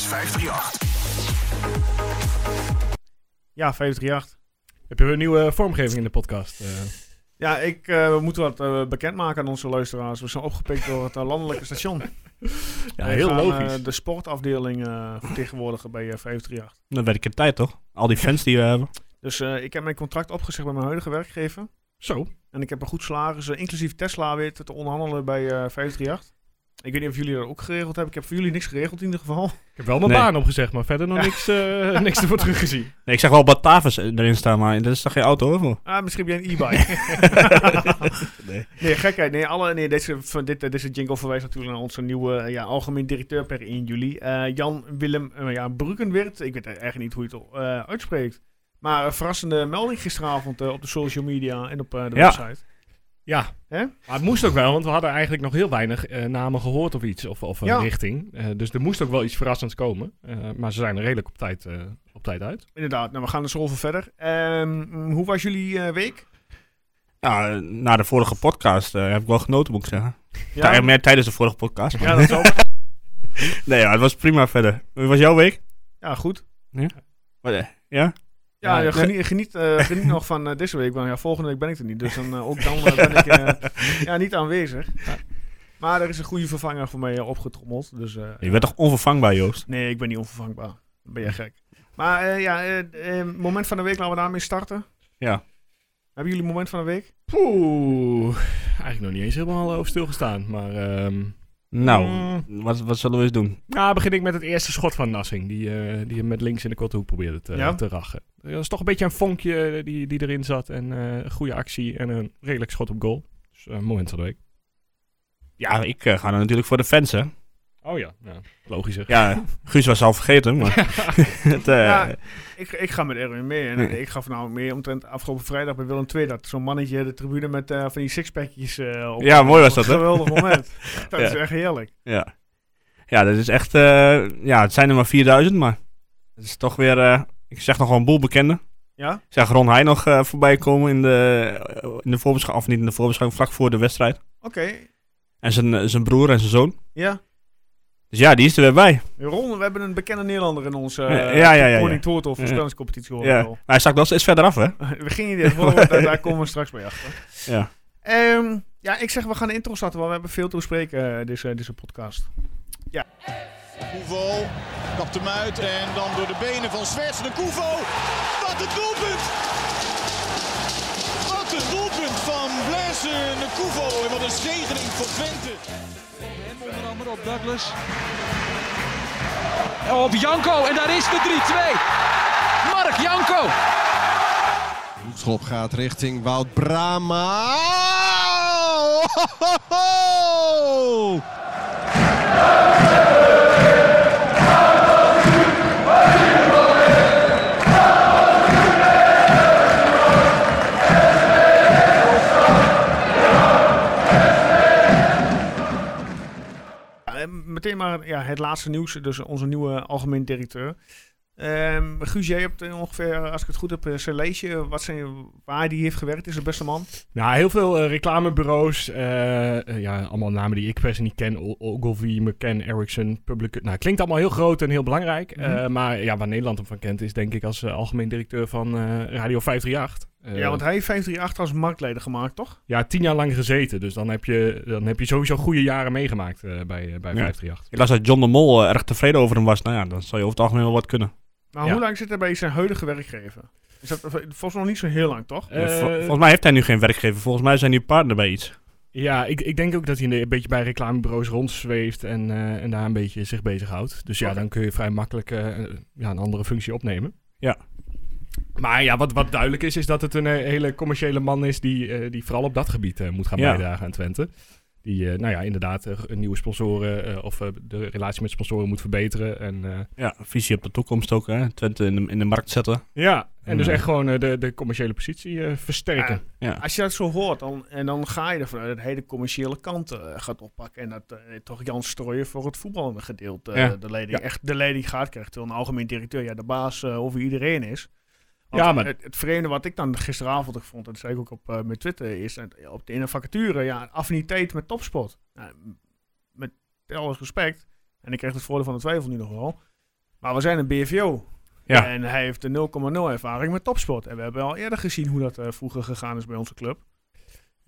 is 538. Ja, 538. Heb je weer een nieuwe vormgeving in de podcast? eh? Ja, ik, eh, we moeten wat eh, bekendmaken aan onze luisteraars. We zijn opgepikt door het eh, landelijke station. ja, heel gaan, logisch. eh, de sportafdeling eh, vertegenwoordigen bij eh, 538. Dan werd ik in tijd, toch? Al die fans die we hebben. Dus eh, ik heb mijn contract opgezegd bij mijn huidige werkgever. Zo. En ik heb een goed salaris, eh, inclusief Tesla, weer te te onderhandelen bij eh 538. Ik weet niet of jullie dat ook geregeld hebben. Ik heb voor jullie niks geregeld in ieder geval. Ik heb wel mijn Nee. baan opgezegd, maar verder nog niks, eh, niks ervoor teruggezien. Nee, ik zag wel Batavus erin staan, maar dat is toch geen auto, hoor? voor? Ah, misschien heb jij een e-bike. Nee. nee, gekheid. Nee, alle, nee deze, van dit, eh, deze jingle verwijst natuurlijk naar onze nieuwe eh, ja, algemeen directeur per 1 juli. Eh, Jan Willem uh, ja, Brukenweert. Ik weet eigenlijk niet hoe je het eh, uitspreekt. Maar een verrassende melding gisteravond op de social media en op eh, de Ja. website. Ja, Hè? maar het moest ook wel, want we hadden eigenlijk nog heel weinig eh, namen gehoord of iets, of, of een Ja. richting. Eh, dus er moest ook wel iets verrassends komen. Eh, maar ze zijn er redelijk op tijd, eh, op tijd uit. Inderdaad, nou, we gaan er zo over verder. Ehm, hoe was jullie eh, week? Ja, na de vorige podcast eh, heb ik wel genoten, moet ik zeggen. Ja, meer tijdens de vorige podcast. maar- ja dat is ook. nee, ja, het was prima verder. Hoe was jouw week? Ja, goed. Wat, eh, Ja? Ja, Ja, geniet, geniet, eh, geniet nog van eh, deze week. Want ja, volgende week ben ik er niet. Dus dan, eh, ook dan ben ik ja, niet aanwezig. Maar er is een goede vervanger voor mij opgetrommeld. Dus, Je bent toch onvervangbaar, Joost? Nee, ik ben niet onvervangbaar. Dan ben je gek. Maar ja, moment van de week, laten we daarmee starten. Ja. Hebben jullie moment van de week? Poeh, eigenlijk nog niet eens helemaal over stilgestaan. Maar ehm Nou, Mm. wat, wat zullen we eens doen? nou, begin ik met het eerste schot van Nassing. Die, eh, die hem met links in de korte hoek probeerde te, Ja? te rachen. Dat was toch een beetje een vonkje eh, die, die erin zat. En eh, een goede actie en een redelijk schot op goal. Dus eh, moment van de week. Ja, ik eh, ga er natuurlijk voor de fans, hè. Oh ja, ja. logischer. Ja, Guus was al vergeten, maar... het, eh, Ja, ik, ik ga met Erwin mee. En ik gaf nou mee omtrent afgelopen vrijdag bij Willem II. Dat zo'n mannetje de tribune met eh, van die sixpackjes eh op. Ja, mooi was dat, hè? Een geweldig moment. dat Ja. is echt heerlijk. Ja. Ja, dat is echt... eh, ja, het zijn er maar 4000, maar... Het is toch weer... eh, ik zeg nog wel een boel bekenden. Ja? Ik zag Ron Heij nog eh, voorbij komen in de, in de voorbeschouwing... Of niet in de voorbeschouwing, vlak voor de wedstrijd. Oké. En zijn, zijn broer en zijn zoon. Ja. Dus ja, die is er weer bij. Ron, we hebben een bekende Nederlander in onze Ja, uh, ja, ja, ja, Koning ja. Toto voorspellingscompetitie. Ja. Maar hij stak wel steeds verder af, hè? We gingen niet voor, daar, daar komen we straks bij achter. Ja. Ehm, ja, ik zeg we gaan de intro starten, want we hebben veel te bespreken eh, deze, deze podcast. Koevo kapt hem uit en dan door de benen van Zwerts de Koevo. Wat een doelpunt! Wat een doelpunt van Blaise de Koevo en wat een zegening voor Twente. Op Douglas. Op Janko en daar is de 3-2. Mark Janko. Schop gaat richting Wout Brama. Oh! Het laatste nieuws, dus onze nieuwe algemeen directeur. Guus, jij hebt eh, ongeveer, als ik het goed heb, eh, zijn lijstje. Wat zijn, waar die heeft gewerkt, is de beste man. Nou, heel veel eh, reclamebureaus. eh, eh, ja, allemaal namen die ik per se niet ken. Ogilvy, McCann, Ericsson, Public... Nou, klinkt allemaal heel groot en heel belangrijk. Mhm. eh, maar ja, waar Nederland hem van kent is denk ik als eh, algemeen directeur van eh, Radio 538. Eh, ja, want hij heeft 538 als marktleider gemaakt, toch? ja, tien jaar lang gezeten. Dus dan heb je, dan heb je sowieso goede jaren meegemaakt eh, bij, eh, bij Ja. 538. Ik las dat John de Mol erg tevreden over hem was. Nou ja, dan zal je over het algemeen wel wat kunnen. Maar Ja. hoe lang zit hij bij zijn huidige werkgever? Is dat volgens mij nog niet zo heel lang, toch? Eh, Vol- volgens mij heeft hij nu geen werkgever. Volgens mij zijn die partner bij iets. Ja, ik, ik denk ook dat hij een beetje bij reclamebureaus rondzweeft en, eh, en daar een beetje zich bezighoudt. Dus ja, dan kun je vrij makkelijk eh, ja, een andere functie opnemen. Ja. Maar ja, wat, wat duidelijk is, is dat het een eh, hele commerciële man is die, eh, die vooral op dat gebied eh, moet gaan Ja. bijdragen aan Twente. Die, eh, nou ja, inderdaad, een nieuwe sponsoren eh, of eh, de relatie met sponsoren moet verbeteren. En, eh, Ja, visie op de toekomst ook. Hè? Twente in de, in de markt zetten. ja, en dus echt gewoon de, de commerciële positie versterken. Ja. Als je dat zo hoort, dan, en dan ga je ervan uit dat hij de commerciële kant eh, gaat oppakken. En dat toch Jan Strooijen voor het voetballende gedeelte Ja. de, leiding, Ja. echt de leiding gaat krijgen. Terwijl een algemeen directeur ja, de baas over iedereen is. Want Ja, maar- het, het vreemde wat ik dan gisteravond ook vond, en dat zei ik ook op eh, mijn Twitter, is op de ene vacature, ja, affiniteit met topsport. Ja, met alles respect, en ik kreeg het voordeel van de twijfel nu nog wel. Maar we zijn een BVO. Ja. En hij heeft de 0,0 ervaring met topsport. En we hebben al eerder gezien hoe dat eh, vroeger gegaan is bij onze club.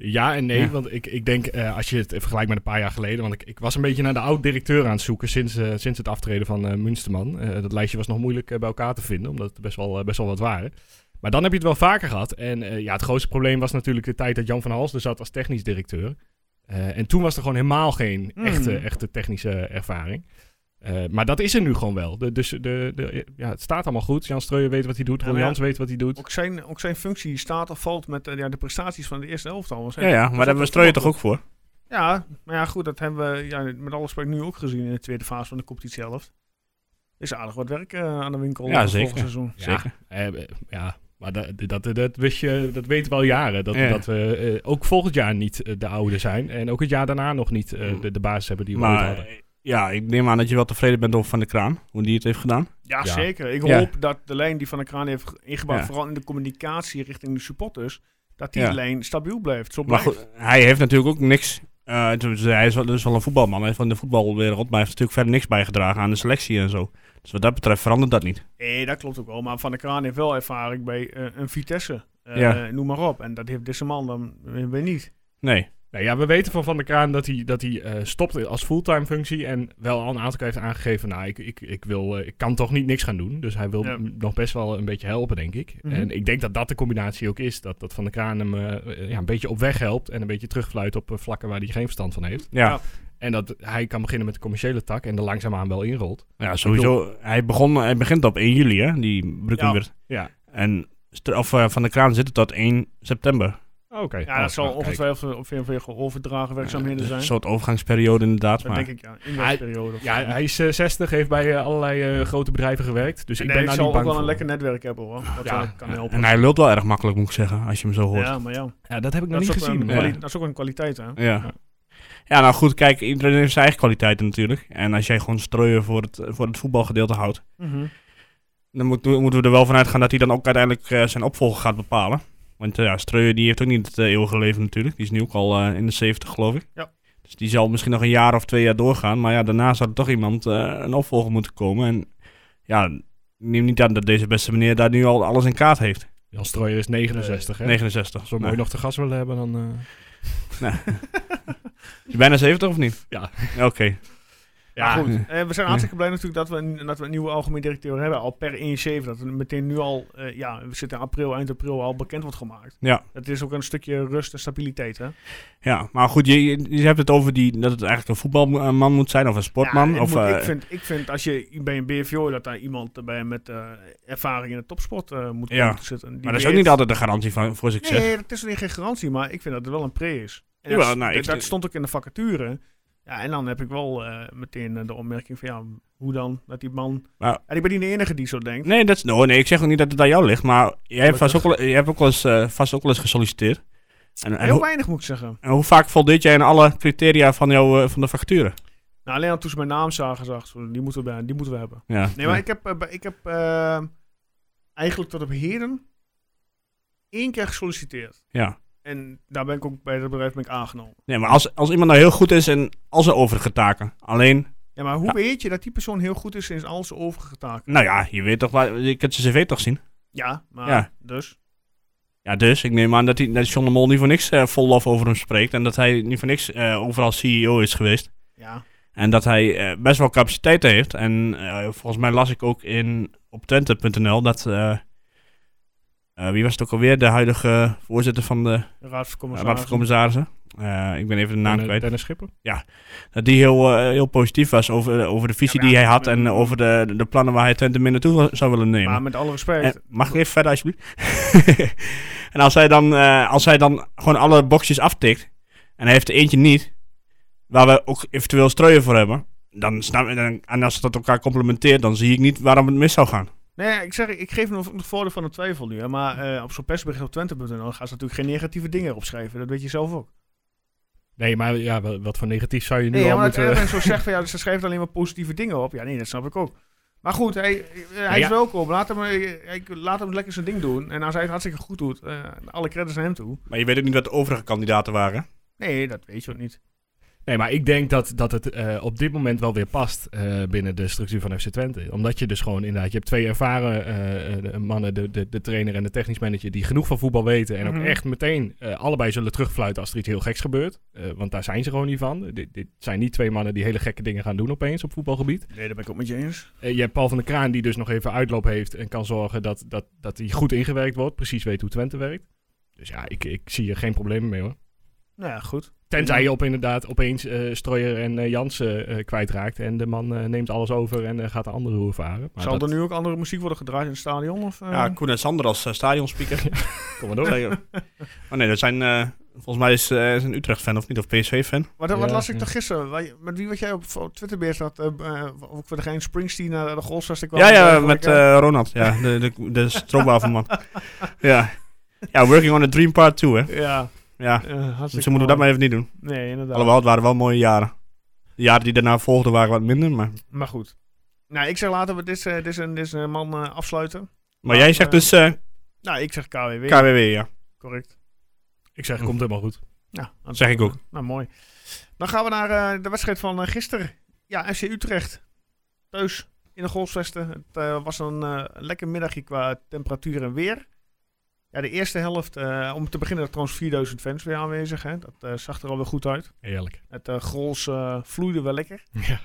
Ja en nee, Ja. want ik, ik denk, eh, als je het vergelijkt met een paar jaar geleden, want ik, ik was een beetje naar de oud-directeur aan het zoeken sinds, eh, sinds het aftreden van Münsterman. Eh, dat lijstje was nog moeilijk bij elkaar te vinden, omdat er best wel, best wel wat waren. Maar dan heb je het wel vaker gehad. En ja, het grootste probleem was natuurlijk de tijd dat Jan van Hals er zat als technisch directeur. En toen was er gewoon helemaal geen Mm. echte, echte technische ervaring. Eh, maar dat is er nu gewoon wel. De, dus de, de, ja, het staat allemaal goed. Jan Streuer weet wat hij doet. Ja, Ron maar ja, Jans weet wat hij doet. Ook zijn, ook zijn functie staat of valt met eh, ja, de prestaties van de eerste elftal. Ja, ja, maar daar hebben we Streuer toch ook voor? Ja, maar ja, goed, dat hebben we ja, met alle respect nu ook gezien in de tweede fase van de competitie zelf. Er is aardig wat werk eh, aan de winkel Ja, zeker. volgend seizoen. Ja, Zeker. ja, maar dat, dat, dat, wist je, dat weten we al jaren. Dat, Ja. dat we eh, ook volgend jaar niet de oude zijn. En ook het jaar daarna nog niet eh, de, de basis hebben die we ooit Maar hadden. Ja, ik neem aan dat je wel tevreden bent over Van de Kraan. Hoe die het heeft gedaan. Ja, Ja. zeker. Ik Ja. hoop dat de lijn die Van der Kraan heeft ingebouwd, Ja. vooral in de communicatie richting de supporters, dat die Ja. lijn stabiel blijft. Zo Maar blijft. goed, hij heeft natuurlijk ook niks... eh, dus hij is wel, dus wel een voetbalman, hij is van de voetbalwereld, maar hij heeft natuurlijk verder niks bijgedragen aan de selectie en zo. Dus wat dat betreft verandert dat niet. Nee, dat klopt ook wel. Maar Van der Kraan heeft wel ervaring bij eh, een Vitesse. Eh, Ja. Noem maar op. En dat heeft deze man dan weer niet. Nou ja, we weten van Van der Kraan dat hij, dat hij eh, stopt als fulltime functie. En wel al een aantal keer heeft aangegeven, nou, ik, ik, ik, wil, eh, ik kan toch niet niks gaan doen. Dus hij wil Ja. nog best wel een beetje helpen, denk ik. Mhm. En ik denk dat dat de combinatie ook is. Dat, dat Van der Kraan hem eh, ja, een beetje op weg helpt. En een beetje terugfluit op vlakken waar hij geen verstand van heeft. Ja, Ja. En dat hij kan beginnen met de commerciële tak en er langzaamaan wel inrolt. ja sowieso. Hij, begon, hij begint op 1 juli, hè, die Brukkenweert. Ja. En Str- of, Van de Kraan zit er tot 1 september. Oké. Ja, Oh, dat zal nou, ongetwijfeld op veel, overdragen werkzaamheden zijn. Een soort overgangsperiode inderdaad. Dat Maar denk ik, ja. In deze periode. Ja, hij is eh, 60, heeft bij eh, allerlei eh, grote bedrijven gewerkt. Dus En ik ben daar zal niet ook bang wel een lekker netwerk hebben hoor. Dat Ja. eh, kan helpen. en hij lult wel erg makkelijk, moet ik zeggen, als je hem zo hoort. ja, maar ja. Ja, dat heb ik nog Dat niet ook gezien. een dat is ook een kwaliteit hè. Ja. Ja, nou goed, kijk, iedereen heeft zijn eigen kwaliteiten natuurlijk. En als jij gewoon strooien voor het, voor het voetbalgedeelte houdt, Mhm. dan moet- moeten we er wel vanuit gaan dat hij dan ook uiteindelijk eh, zijn opvolger gaat bepalen. Want eh, ja, Streuer die heeft ook niet het eh, eeuwige leven natuurlijk. Die is nu ook al eh, in de 70 geloof ik. Ja. Dus die zal misschien nog een jaar of twee jaar doorgaan. Maar ja, daarna zou er toch iemand eh, een opvolger moeten komen. En ja, neem niet aan dat deze beste meneer daar nu al alles in kaart heeft. Jan Strooijer is 69, hè? 69. Als we hem Nou, ooit nog te gast willen hebben, dan... eh, Is je bijna 70 of niet? Ja. Oké. Ja, Ja. goed. Eh, we zijn hartstikke blij natuurlijk dat we, een, dat we een nieuwe algemeen directeur hebben. Al per 1-7. Dat er meteen nu al, eh, ja, we zitten in april, eind april al bekend wordt gemaakt. Ja. Dat is ook een stukje rust en stabiliteit, hè? Ja, maar goed, je, je, hebt het over die, dat het eigenlijk een voetbalman moet zijn of een sportman. Ja, het of, moet- eh, ik, vind, ik vind als je bij een BVO dat daar iemand erbij met eh, ervaring in de topsport eh, moet Ja. zitten. Die maar dat is ook niet altijd de garantie van, voor succes. Nee, dat is alleen geen garantie, maar ik vind dat het wel een pre is. En dat, nou, dat- ik- dat stond ook in de vacature. Ja, en dan heb ik wel eh, meteen eh, de opmerking van ja, hoe dan? Dat die man... Maar- en ik ben niet de enige die zo denkt. Nee, dat is, oh, nee, ik zeg ook niet dat het aan jou ligt, maar jij hebt vast ook wel, je hebt ook wel eens, eh, vast ook wel eens gesolliciteerd. En, en, Heel hoe, weinig moet ik zeggen. en hoe vaak voldeed jij aan alle criteria van, jou, eh, van de vacature? Nou, alleen al toen ze mijn naam zagen, zag ze, die moeten we, die moeten we hebben. Ja, Nee, maar ik heb, ik heb eh, eigenlijk tot op heden één keer gesolliciteerd. ja. En daar ben ik ook bij het bedrijf ben ik aangenomen. Nee, maar als, als iemand nou heel goed is in al zijn overige taken, alleen, Ja, maar hoe Ja. weet je dat die persoon heel goed is in al zijn overige taken? nou ja, je weet toch, waar, je kunt zijn cv toch zien? Ja, maar Ja. dus. Ja, dus ik neem aan dat, hij, dat John de Mol niet voor niks eh, vol lof over hem spreekt en dat hij niet voor niks eh, overal CEO is geweest. Ja. En dat hij eh, best wel capaciteiten heeft. En volgens mij las ik ook in, op Twente.nl dat... eh, wie was het ook alweer? De huidige voorzitter van de Raad van Raad van Commissarissen. Eh, ik ben even de naam Dennis- kwijt. Dennis Schipper? Dat die heel, eh, heel positief was over, over de visie Ja, die ja, hij had. En over de, de plannen waar hij Twente meer naartoe zou willen nemen. Maar met alle respect. En, mag ik even verder alsjeblieft? en als hij, dan, als hij dan gewoon alle boxjes aftikt. En hij heeft er eentje niet. Waar we ook eventueel strooien voor hebben. Dan snap, dan, en als dat elkaar complementeert. Dan zie ik niet waarom het mis zou gaan. Nee, ik zeg, ik geef nog nog voordeel van de twijfel nu. Hè, maar eh, op zo'n persbericht op Twente.nl gaan ze natuurlijk geen negatieve dingen opschrijven. Dat weet je zelf ook. Nee, maar ja, wa- wat voor negatief zou je nu Nee, al maar dat moeten... men zo zegt van ja, ze schrijft alleen maar positieve dingen op. Ja, nee, dat snap ik ook. Maar goed, hij, eh, hij ja. is welkom. Laat hem, eh, ik- laat hem lekker zijn ding doen. En als hij het hartstikke goed doet, eh, alle credits naar hem toe. Maar je weet ook niet wat de overige kandidaten waren. Nee, dat weet je ook niet. Nee, maar ik denk dat, dat het eh, op dit moment wel weer past eh, binnen de structuur van FC Twente. Omdat je dus gewoon inderdaad, je hebt twee ervaren eh, de mannen, de, de, de trainer en de technisch manager, die genoeg van voetbal weten. En Mhm. ook echt meteen eh, allebei zullen terugfluiten als er iets heel geks gebeurt. Eh, want daar zijn ze gewoon niet van. Dit, dit zijn niet twee mannen die hele gekke dingen gaan doen opeens op voetbalgebied. Nee, daar ben ik ook met je eens. Je hebt Paul van der Kraan die dus nog even uitloop heeft en kan zorgen dat, dat, dat hij goed ingewerkt wordt. Precies weet hoe Twente werkt. Dus ja, ik, ik zie er geen problemen mee hoor. Nou ja, goed. Tenzij je op inderdaad opeens eh Strooier en eh, Jansen eh, kwijtraakt. En de man eh, neemt alles over en eh, gaat de andere roer varen. Maar Zal dat, er nu ook andere muziek worden gedraaid in het stadion? Of, eh? Ja, Koen en Sander als uh, stadionspeaker. Kom maar door. Joh. oh nee, dat zijn... eh, volgens mij is, eh, is een Utrecht-fan of niet, of PSV-fan. Wat, wat Ja, las ik ja. toch gisteren? Wij- Met wie wat jij op, op Twitter bezig had? eh, eh, of voor degene Springsteen naar de golfsvesten kwam? Ja, ja, met Ronald. Ja, de, de, de stroopwafelman. ja. ja, working on a dream part 2, hè. ja, Ja, eh, hartstikke dus moeten we dat maar even niet doen. Nee, inderdaad. Alhoewel, het waren wel mooie jaren. De jaren die daarna volgden waren wat minder, maar... Maar goed. Nou, ik zeg laten we dit, eh, dit, dit, dit man eh, afsluiten. Maar jij zegt dus eh, Nou, ik zeg KWW. KWW, ja. Correct. Ik zeg, komt helemaal goed. Ja, dat- Zeg ik ook. Nou, mooi. Dan gaan we naar eh, de wedstrijd van gisteren. Ja, FC Utrecht. Thuis in de golfsvesten. Het eh, was een lekker middagje qua temperatuur en weer. Ja, de eerste helft, eh, om te beginnen, trouwens 4000 fans weer aanwezig. Hè. Dat eh, zag er alweer goed uit. Heerlijk. Het eh grols vloeide wel lekker. Ja.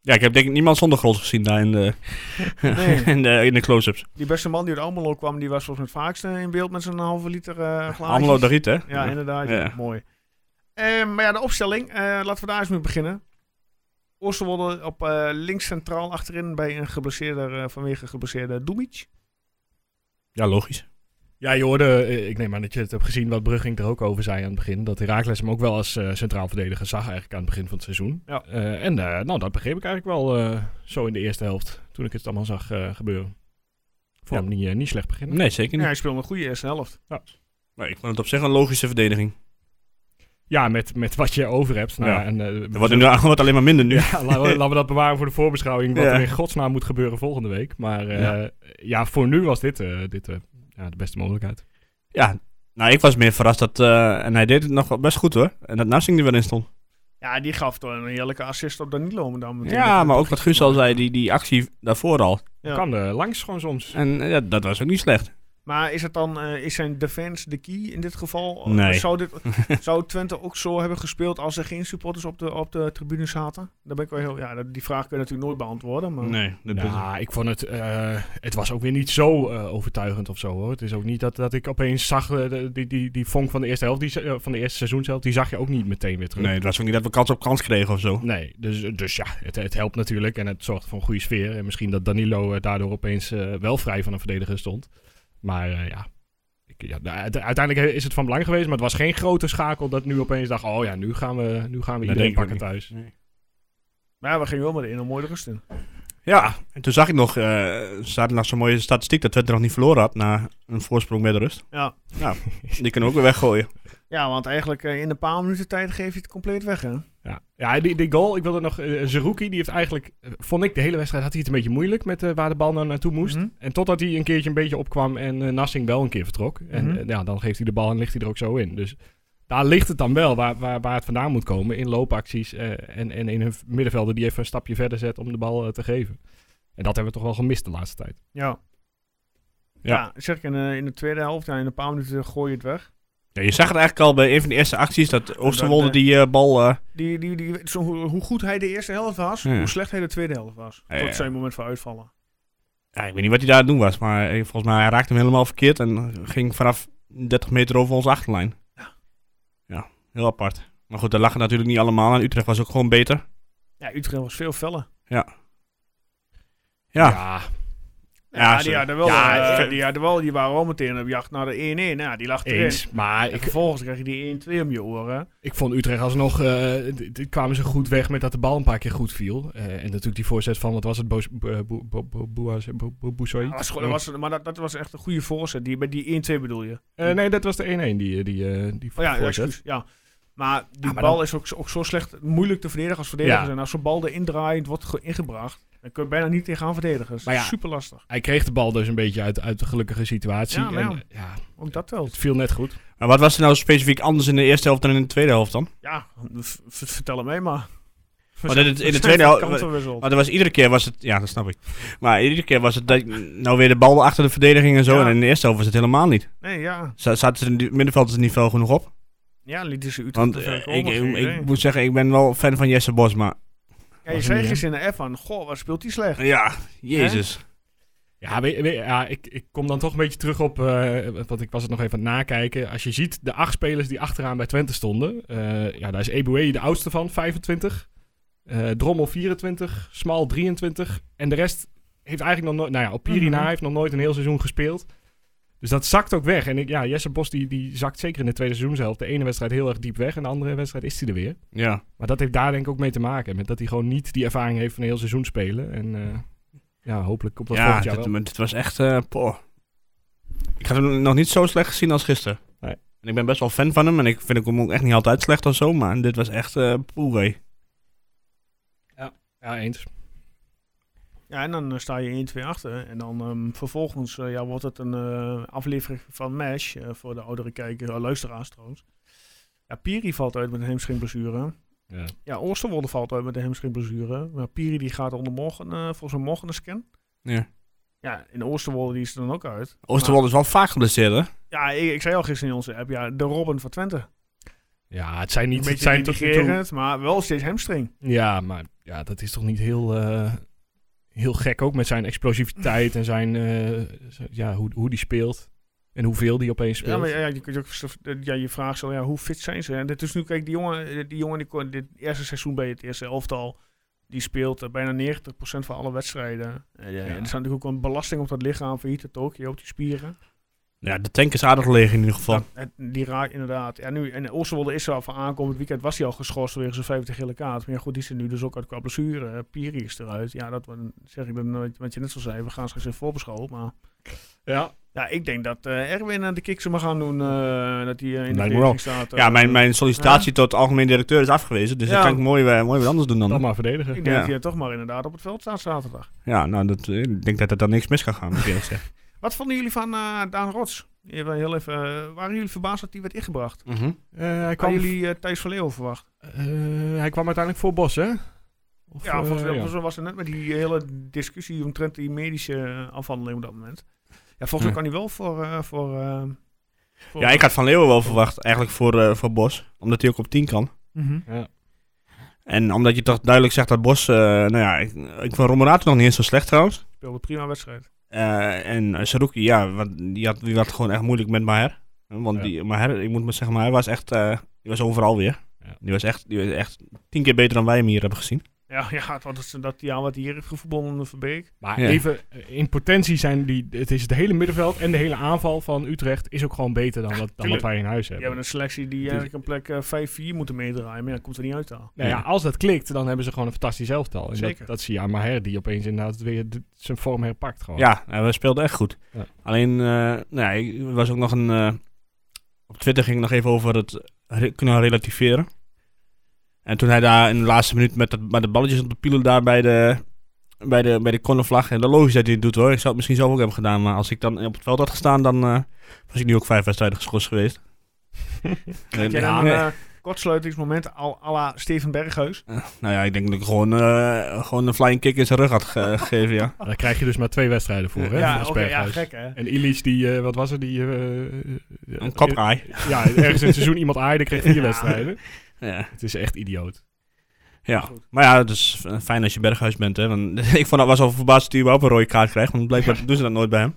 Ja, ik heb denk ik niemand zonder grols gezien daar in de, Nee. in de, in de close-ups. Die beste man die uit Almelo kwam, die was volgens mij het vaakste in beeld met zijn halve liter glaasjes. Almelo de Riet, hè? Ja, inderdaad. Ja. Mooi. Maar ja, de opstelling. laten we daar eens mee beginnen. Oosterwolde op links centraal achterin bij een geblesseerde, vanwege geblesseerde Dumic. Ja, logisch. Ja, je hoorde, eh, ik neem aan dat je het hebt gezien wat Brugging er ook over zei aan het begin. Dat Herakles hem ook wel als eh, centraal verdediger zag eigenlijk aan het begin van het seizoen. Ja. Eh, en nou, dat begreep ik eigenlijk wel eh, zo in de eerste helft. Toen ik het allemaal zag gebeuren. Vond Ja. hem niet, eh, niet slecht beginnen. Nee, zeker Ja, niet. hij speelde een goede eerste helft. Maar ik vond het op zich een logische verdediging. Ja, met, met wat je over hebt. Nou, Ja. ja. en, wordt, nu, wordt alleen maar minder nu. Ja, laten we, laten we dat bewaren voor de voorbeschouwing. Wat Ja. er in godsnaam moet gebeuren volgende week. Maar eh, Ja. ja. voor nu was dit, eh, dit eh, ja, de beste mogelijkheid. Ja, nou, ik was meer verrast dat... eh, en hij deed het nog wel best goed, hoor. En dat Nassing er wel in stond. Ja, die gaf toch een heerlijke assist op Danilo. maar Dan meteen Ja, met- maar ook wat Guus al zei, die, die actie daarvoor al. Ja. Kan er langs gewoon soms. En eh, ja, dat was ook niet slecht. Maar is het dan, eh, is zijn defense de key in dit geval? Nee. Zou, dit, zou Twente ook zo hebben gespeeld als er geen supporters op de, op de tribune zaten? Daar ben ik wel heel, ja, dat- die vraag kun je natuurlijk nooit beantwoorden. Maar Nee, dat Nou, ik vond het, eh, het was ook weer niet zo eh, overtuigend of zo hoor. Het is ook niet dat, dat ik opeens zag, eh, die, die, die vonk van de eerste helft, die, eh, van de eerste seizoenshelft, die zag je ook niet meteen weer terug. Nee, het was ook niet dat we kans op kans kregen of zo. Nee, dus, dus ja, het, het helpt natuurlijk en het zorgt voor een goede sfeer. En misschien dat Danilo eh, daardoor opeens eh, wel vrij van een verdediger stond. Maar eh, ja, ik, ja de- uite- uiteindelijk is het van belang geweest, maar het was geen grote schakel dat nu opeens dacht, oh ja, nu gaan we, nu gaan we iedereen pakken thuis. Maar ja, we gingen wel met een mooie rust in. Ja, en toen zag ik nog, eh staat nog zo'n mooie statistiek dat Twente nog niet verloren had na een voorsprong met de rust. Ja, Die kunnen we ook weer weggooien. ja want eigenlijk eh, in een paar minuten tijd geef je het compleet weg, hè? Ja, ja die, die goal, ik wilde nog, uh, Zerouki, die heeft eigenlijk, eh, vond ik de hele wedstrijd, had hij het een beetje moeilijk met eh, waar de bal nou naartoe moest. Mhm. En totdat hij een keertje een beetje opkwam en Nassing wel een keer vertrok. En Mhm. ja, dan geeft hij de bal en ligt hij er ook zo in. Dus daar ligt het dan wel, waar, waar, waar het vandaan moet komen, in loopacties en, en in een middenvelder die even een stapje verder zet om de bal te geven. En dat hebben we toch wel gemist de laatste tijd. Ja. Ja. Ja, zeg ik in, de- in de tweede helft, ja, in een paar minuten gooi je het weg. Ja, je zag het eigenlijk al bij een van de eerste acties dat Oosterwolde eh, die eh, bal... eh, Die, die, die, zo, hoe, hoe goed hij de eerste helft was, Ja. hoe slecht hij de tweede helft was. Ja, Tot ja. zijn moment van uitvallen. ja, ik weet niet wat hij daar aan het doen was, maar eh, volgens mij hij raakte hem helemaal verkeerd en ging vanaf 30 meter over onze achterlijn. Ja. Ja, heel apart. Maar goed, dat lag het natuurlijk niet allemaal en Utrecht was ook gewoon beter. Ja, Utrecht was veel feller. Ja, ja Ja, Ja, die, hadden wel, Ja, eh, die, hadden wel, die waren al meteen op jacht naar de 1-1. Nou, die lag erin. eens. Maar ik, vervolgens krijg je die 1-2 om je oren. Ik vond Utrecht alsnog, eh d- kwamen ze goed weg met dat de bal een paar keer goed viel. Eh, en natuurlijk die voorzet van, wat was het, Boos- Bo- Bo- Bo- Bo- Boaz- Bo- Bo- Boussoui? Dat was, gewoon- dat was, maar dat, dat was echt een goede voorzet. Die, bij die 1-2 bedoel je? Eh, nee, dat was de 1-1 die, die, eh, die Oh ja, voorzet. Ja. Maar die Ja, maar bal dan- is ook, ook zo slecht moeilijk te verdedigen als verdediger. Ja. En als zo'n bal erin draait, wordt ge- ingebracht. Dan kun je bijna niet tegen gaan verdedigen. Dat is Maar ja. super lastig. Hij kreeg de bal dus een beetje uit, uit de gelukkige situatie. Ja, maar en, ja. ja, Ook dat telt. het viel net goed. Maar wat was er nou specifiek anders in de eerste helft dan in de tweede helft dan? Ja, vertel het mij maar. Want in, het- in de tweede helft... er was iedere keer was het... Ja, dat snap ik. Maar iedere keer was het dat, nou weer de bal achter de verdediging en zo. Ja. En in de eerste helft was het helemaal niet. Nee, ja. Zaten ze in het middenveld er niet veel genoeg op? Ja, lieten ze Utrecht Want te eh, ik, ik, moet zeggen, ik ben wel fan van Jesse Bos, maar... Ja, je zei gisteren in de F van, goh, wat speelt hij slecht? Ja, jezus. Ja, weet, weet- ja ik, ik kom dan toch een beetje terug op, eh, want ik was het nog even aan het nakijken. Als je ziet de acht spelers die achteraan bij Twente stonden. eh, ja, daar is Eboué de oudste van, 25. eh, Drommel 24, Smal 23. En de rest heeft eigenlijk nog nooit, nou ja, op Pirina Mhm. heeft nog nooit een heel seizoen gespeeld. Dus dat zakt ook weg. En ik, ja, Jesse Bos die, die zakt zeker in de tweede seizoenshelft. De ene wedstrijd heel erg diep weg en de andere wedstrijd is hij er weer. Ja. Maar dat heeft daar denk ik ook mee te maken. Met dat hij gewoon niet die ervaring heeft van een heel seizoen spelen. En eh, ja, hopelijk komt dat Ja, volgend jaar dit, wel. maar dit was echt... poh. Ik had hem nog niet zo slecht gezien als gisteren. Nee. En ik ben best wel fan van hem. En ik vind hem ook echt niet altijd slecht of zo. Maar dit was echt... eh poeh, hé. Ja, eens. Ja, en dan eh, sta je 1-2 achter. En dan ehm, vervolgens eh, ja, wordt het een eh, aflevering van MASH. voor de oudere kijkers, uh, luisteraars trouwens. Ja, Piri valt uit met een hamstringblessure. Ja. Ja, Oosterwolde valt uit met een hamstringblessure. Maar Piri die gaat onder morgen, eh, volgens mij morgen een scan. Ja. Ja, in Oosterwolde die is er dan ook uit. Oosterwolde is wel vaak geblesseerd, hè? Ja, ik, ik zei al gisteren in onze app, ja, de Robin van Twente. Ja, het zijn Een niet... Het beetje zijn tot toe, denigrerend, maar wel steeds hamstring. ja, maar ja, dat is toch niet heel, heel gek ook met zijn explosiviteit en zijn... eh, ja, hoe, hoe die speelt. En hoeveel die opeens speelt. Ja, maar ja, je kunt je ook ja, je vraagt zo, ja, hoe fit zijn ze? En dit is nu, kijk, die jongen, die jongen die kon dit eerste seizoen bij het eerste elftal, die speelt eh, bijna 90% van alle wedstrijden. Eh, ja, Ja. Er staat natuurlijk ook een belasting op dat lichaam, verhiet het ook, je op die spieren. Ja, de tank is aardig leeg in ieder geval. Dat, het- die raakt inderdaad. Ja, nu, en Oosterwolde is er al van aankomend weekend, was hij al geschorst wegens zijn 50 gele kaart. Maar ja, goed, die er nu dus ook uit qua blessure. Eh, Piri is eruit. Ja, dat zeg ik dan nooit, wat je net zo zei, we gaan straks in voorbeschouw. Maar ja. ja, ik denk dat eh Erwin aan de kiksen mag gaan doen, eh, dat hij in de verdediging staat. Ja, mijn, mijn sollicitatie tot algemeen directeur is afgewezen. Dus Ja. dat kan ik mooi, mooi wat anders doen dan. Dan maar verdedigen. Ik denk Ja. dat hij toch maar inderdaad op het veld staat zaterdag. Ja, nou, dat, ik denk dat er dan niks mis kan gaan. moet ik eerlijk zeggen. Wat vonden jullie van eh, Daan Rots? Even heel even, eh, waren jullie verbaasd dat hij werd ingebracht? Mhm. Eh, hij, Hadden kwam, jullie eh, Thijs van Leeuwen verwacht? eh, hij kwam uiteindelijk voor Bos, hè? Of, ja, volgens mij ja. was er net met die hele discussie omtrent die medische afhandeling op dat moment. Ja, volgens mij kan hij wel voor... eh, voor, eh, voor Ja, ik had Van Leeuwen wel verwacht, eigenlijk voor, eh, voor Bos. Omdat hij ook op 10 kan. Mhm. Ja. En omdat je toch duidelijk zegt dat Bos... eh, nou ja, ik, ik vond Romerato nog niet eens zo slecht trouwens. Speelde prima wedstrijd. Eh, en uh, Saruki, ja, want die had, die had gewoon echt moeilijk met Maher. Want Ja. die, Maher, ik moet maar zeggen, Maher was echt... eh, die was overal weer. Ja. Die, was echt, die was echt tien keer beter dan wij hem hier hebben gezien. Ja, ja het was dat jaar wat hier heeft Verbeek. Maar Ja. even, eh, in potentie zijn die... Het is het hele middenveld en de hele aanval van Utrecht is ook gewoon beter dan wat, dan wat wij in huis hebben. hebben een selectie die eigenlijk een plek eh, 5-4 moeten meedraaien. Maar ja, komt er niet uit al. Nou ja, Ja. als dat klikt, dan hebben ze gewoon een fantastisch elftal. En Zeker. Dat, dat zie je aan Maher, die opeens inderdaad weer de- zijn vorm herpakt. Gewoon. Ja, hij we speelden echt goed. Ja. Alleen, eh, nou ja, ik- er was ook nog een... eh, op Twitter ging het nog even over het re- kunnen relativeren. En toen hij daar in de laatste minuut met, dat, met de balletjes op de pielen daar bij de, bij de, bij de cornervlag... En de logisch dat hij het doet hoor. Ik zou het misschien zelf ook hebben gedaan. Maar als ik dan op het veld had gestaan, dan eh, was ik nu ook vijf wedstrijden geschorst geweest. Heb jij dan een eh, kortsluitingsmoment al à la Steven Berghuis? nou ja, ik denk dat ik gewoon, eh, gewoon een flying kick in zijn rug had ge- gegeven, ja. Daar krijg je dus maar twee wedstrijden voor, hè? ja, gek hè. En Illich, die, eh, wat was er? Die, eh, eh, Een kopaai. Ja, ergens in het seizoen iemand aaide, kreeg vier Ja. wedstrijden. Ja. Het is echt idioot. Ja, maar ja, het is fijn als je Berghuis bent. Hè? Want ik vond dat was al verbaasd dat hij überhaupt een rode kaart krijgt. Want blijkbaar doen ze dat nooit bij hem.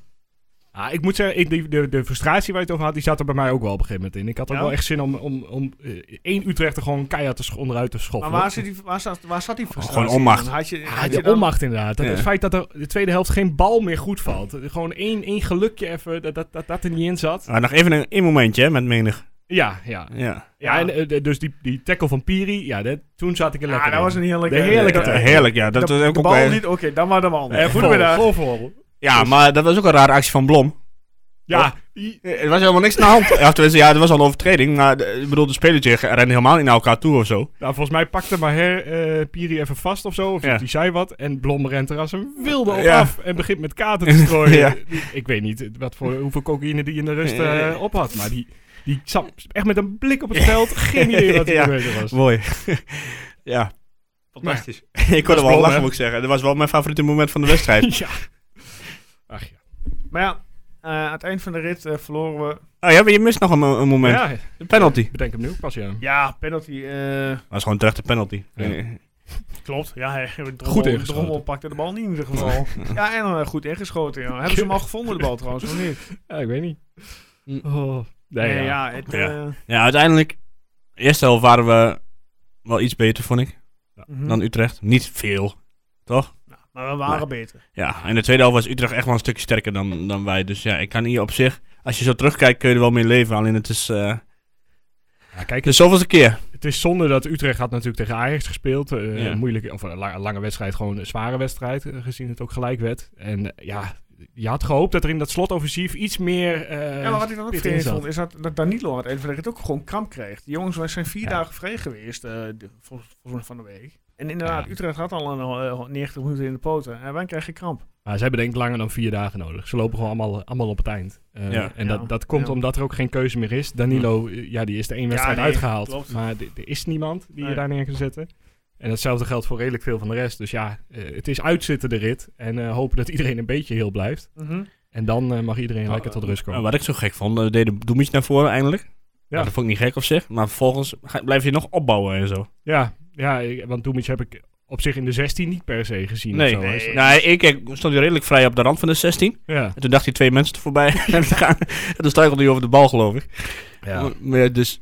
Ah, ik moet zeggen, ik, die, de, de frustratie waar je het over had, die zat er bij mij ook wel op een gegeven moment in. Ik had ook Ja? wel echt zin om, om, om eh, één Utrecht er gewoon keihard te onderuit te Maar schoppen. waar, zit die, waar, zat, waar zat die frustratie? Gewoon onmacht. Had je, de dan- onmacht inderdaad. Dat Ja. Het feit dat er de tweede helft geen bal meer goed valt. Gewoon één, één gelukje even, dat, dat, dat dat er niet in zat. Maar nog even een, één momentje hè, met menig. Ja, ja. Ja. Ja, en eh, dus die, die tackle van Piri, ja, dat, toen zat ik er Ja, lekker dat in. was een heerlijke... De heerlijke dat-. Heerlijk, ja. Dat de, was ook de ook, bal eh, niet, oké, dan maar de bal. Eh, Goed vol, middag. vol voor. Ja, maar dat was ook een rare actie van Blom. Ja, die- Eh, Er was helemaal niks aan de hand. Ja, tenminste, ja, er was al een overtreding. Maar de, ik bedoel, de spelers rennen helemaal niet naar elkaar toe of zo. nou, volgens mij pakte Maher eh Piri even vast of zo. Of Ja. die zei wat. En Blom rent er als een wilde op Ja. af. En begint met kaarten te strooien. Ja. Ik weet niet wat voor, hoeveel cocaïne die in de rust eh, Ja. op had. Maar die, die zat echt met een blik op het veld. Geen idee wat hij bezig was. Mooi. ja. Fantastisch. ik kon er wel Blom, lachen, moet ik zeggen. Dat was wel mijn favoriete moment van de wedstrijd. ja. Ach ja. Maar ja, eh, aan het eind van de rit eh, verloren we. Oh ja, maar je mist nog een, een moment. Ja, Een penalty. bedenk hem nu pas, ja. Ja, penalty. eh, Dat was gewoon terecht een penalty. Ja. Klopt. Ja, hij, Goed Drommel, ingeschoten. Drommel pakte de bal niet in ieder geval. ja, en goed ingeschoten. Ja. Hebben ze hem al gevonden, de bal trouwens, of niet? Ja, ik weet niet. Hm. Oh. Nee, Nee, ja. ja, het, Ja. eh, Ja, uiteindelijk. De eerste helft waren we wel iets beter, vond ik, mhm. dan Utrecht. Niet veel, toch? Nou, maar we waren Nee. beter. Ja, in de tweede helft was Utrecht echt wel een stukje sterker dan, dan wij. Dus ja, ik kan hier op zich, als je zo terugkijkt, kun je er wel mee leven. Alleen het is, eh Ja, kijk, het is zoveelste keer. Het is zonde dat Utrecht had natuurlijk tegen Ajax gespeeld. eh Ja. Moeilijk, of een la- lange wedstrijd, gewoon een zware wedstrijd, gezien het ook gelijk werd. En ja, je had gehoopt dat er in dat slotoffensief iets meer. eh, Ja, maar wat ik dan ook vreemd vond, is dat, dat Danilo aan het einde van de rit ook gewoon kramp kreeg. Die jongens wij zijn vier Ja. dagen vrij geweest, eh, de, vol- volgens mij van de week. En inderdaad, Ja. Utrecht had al een, eh, 90 minuten in de poten. En wij krijgen kramp. Maar ze hebben denk ik langer dan vier dagen nodig. Ze lopen gewoon allemaal, allemaal op het eind. Eh, Ja. en Ja. dat, dat komt Ja. omdat er ook geen keuze meer is. Danilo, eh, ja, die is de één wedstrijd nee, uitgehaald. klopt. Maar er is niemand die je daar neer kan zetten. En hetzelfde geldt voor redelijk veel van de rest. Dus ja, eh, het is uitzitten de rit. En eh, hopen dat iedereen een beetje heel blijft. En dan eh, mag iedereen lekker tot rust komen. Nou, wat ik zo gek vond, we deden Doemic naar voren eindelijk. Ja. Ja. dat vond ik niet gek op zich. Maar vervolgens ga- blijf je nog opbouwen en zo. Ja, ja ik- want Doemic heb ik op zich in de 16 niet per se gezien. Nee, of zo, nee. Nou, ik ik stond hij redelijk vrij op de rand van de 16. Ja. En toen dacht hij twee mensen te voorbij te gaan. En toen struikelde hij over de bal, geloof ik. ja. Maar, dus,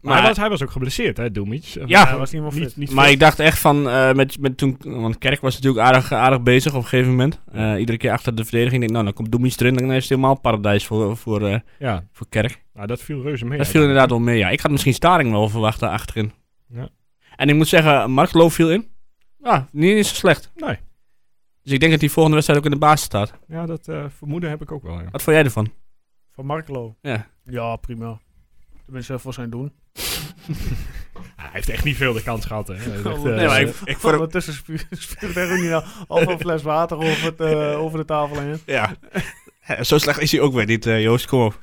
Maar, hij, was, hij was ook geblesseerd, hè, Doemic. Ja, hij was niet meer fit. niet maar fit. ik dacht echt van, eh, met, met toen, want Kerk was natuurlijk aardig, aardig bezig op een gegeven moment. Eh, iedere keer achter de verdediging. Ik denk, nou, dan komt Doemic erin. Dan is het helemaal paradijs voor, voor, eh, Ja, voor Kerk. nou, dat viel reuze mee. dat viel inderdaad wel mee, ja. Ik had misschien Staring wel verwacht daar achterin. Ja. En ik moet zeggen, Mark Loof viel in. Ja, niet eens zo slecht. Nee. Dus ik denk dat hij volgende wedstrijd ook in de basis staat. Ja, dat eh, vermoeden heb ik ook wel, ja. Wat vond jij ervan? Van Markelo. Ja. Ja, prima. Tenminste, voor zijn doen. Hij heeft echt niet veel de kans gehad, hè. Hij heeft echt, eh, Nee, maar ik, ik vond hem... Ondertussen er ook niet al een fles water over, het, eh, over de tafel heen. Ja. Zo slecht is hij ook weer niet, eh, Joost. Kom op.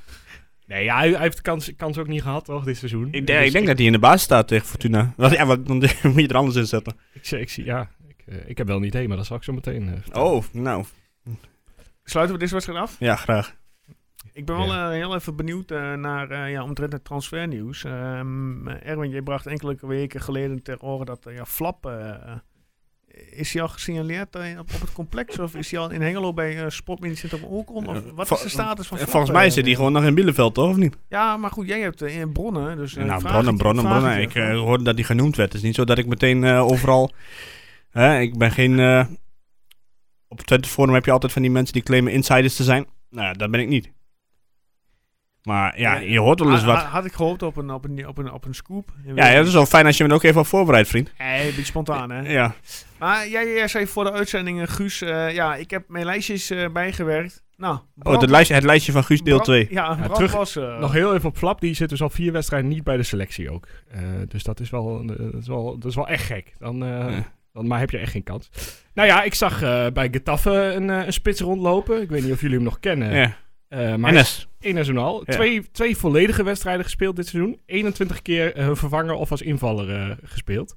Nee, ja, hij, hij heeft de kans, kans ook niet gehad, toch, dit seizoen. Ik, denk- Dus ik denk dat hij in de basis staat tegen Fortuna. Ja, wat, dan moet je er anders in zetten. Ik, zie- ik zie, ja, ik, eh, ik heb wel een idee, maar dat zal ik zo meteen eh. Oh, nou. Sluiten we deze wedstrijd af? Ja, graag. Ik ben wel Ja. eh, heel even benieuwd eh, naar uh, ja, omtrent het transfernieuws. Ehm Erwin, jij bracht enkele weken geleden ter oren dat ja, Flap... is hij al gesignaleerd op, op het complex? Of is hij al in Hengelo bij Sportmedisch op? Of wat is de status van Flap? volgens mij zit hij gewoon nog in Bielefeld, toch? Of niet? Ja, maar goed, jij hebt in bronnen. Dus, nou, bronnen, bronnen, bronnen. Ik hoorde dat hij genoemd werd. Het is niet zo dat ik meteen overal... Ik ben geen... op het Twente Forum heb je altijd van die mensen die claimen insiders te zijn. Nou dat ben ik niet. Maar ja, je hoort wel eens wat. ha- Had ik gehoopt op een, op een, op een, op een scoop. Ja, ja, dat is wel fijn als je me ook even op voorbereidt, vriend. Hey, een beetje spontaan, hè? Ja. Maar jij, jij zei voor de uitzending, Guus, eh, ja, ik heb mijn lijstjes eh, bijgewerkt. Nou, Oh, het lijstje, het lijstje van Guus deel Brand- 2. Ja, terug- was... eh, Nog heel even op Flap, die zit dus al vier wedstrijden niet bij de selectie ook. Eh, dus dat is, wel, dat, is wel, dat is wel echt gek. Dan, eh, Ja. dan maar heb je echt geen kans. Nou ja, ik zag eh, bij Getafe een, eh, een spits rondlopen. Ik weet niet of jullie hem nog kennen. Ja. Eh, maar NS. één seizoen Ja. Twee, twee volledige wedstrijden gespeeld dit seizoen. 21 keer eh, vervanger of als invaller eh, gespeeld.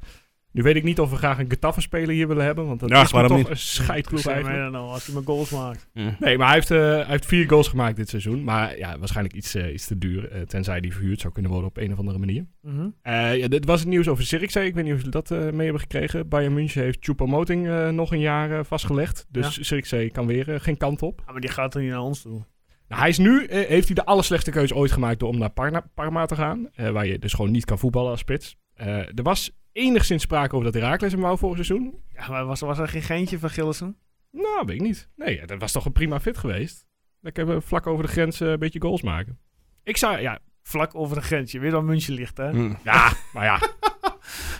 Nu weet ik niet of we graag een Getafe-speler hier willen hebben. Want dat Ja, is toch niet? een mij eigenlijk. dan nou, als hij maar goals maakt. Nee, maar hij heeft, eh, hij heeft vier goals gemaakt dit seizoen. Maar ja, waarschijnlijk iets, iets te duur. tenzij die verhuurd zou kunnen worden op een of andere manier. Mhm. Eh, ja, dit was het nieuws over Zirkzee. Ik weet niet of jullie dat eh, mee hebben gekregen. Bayern München heeft Choupo-Moting eh, nog een jaar eh, vastgelegd. Dus Zirkzee kan weer geen kant op. Ja, maar die gaat er niet naar ons toe. Nou, hij is nu, eh, heeft hij de allerslechtste keuze ooit gemaakt door om naar Parma, Parma te gaan. eh, waar je dus gewoon niet kan voetballen als spits. Eh, er was enigszins sprake over dat Herakles hem wou vorig seizoen. Ja, maar was, was er geen geintje van Gillissen? Nou, weet ik niet. Nee, ja, dat was toch een prima fit geweest. Lekker eh, vlak over de grens een beetje goals maken. Ik zou, ja, Vlak over de grens. Je weet waar München ligt, hè? Hm. Ja, maar ja.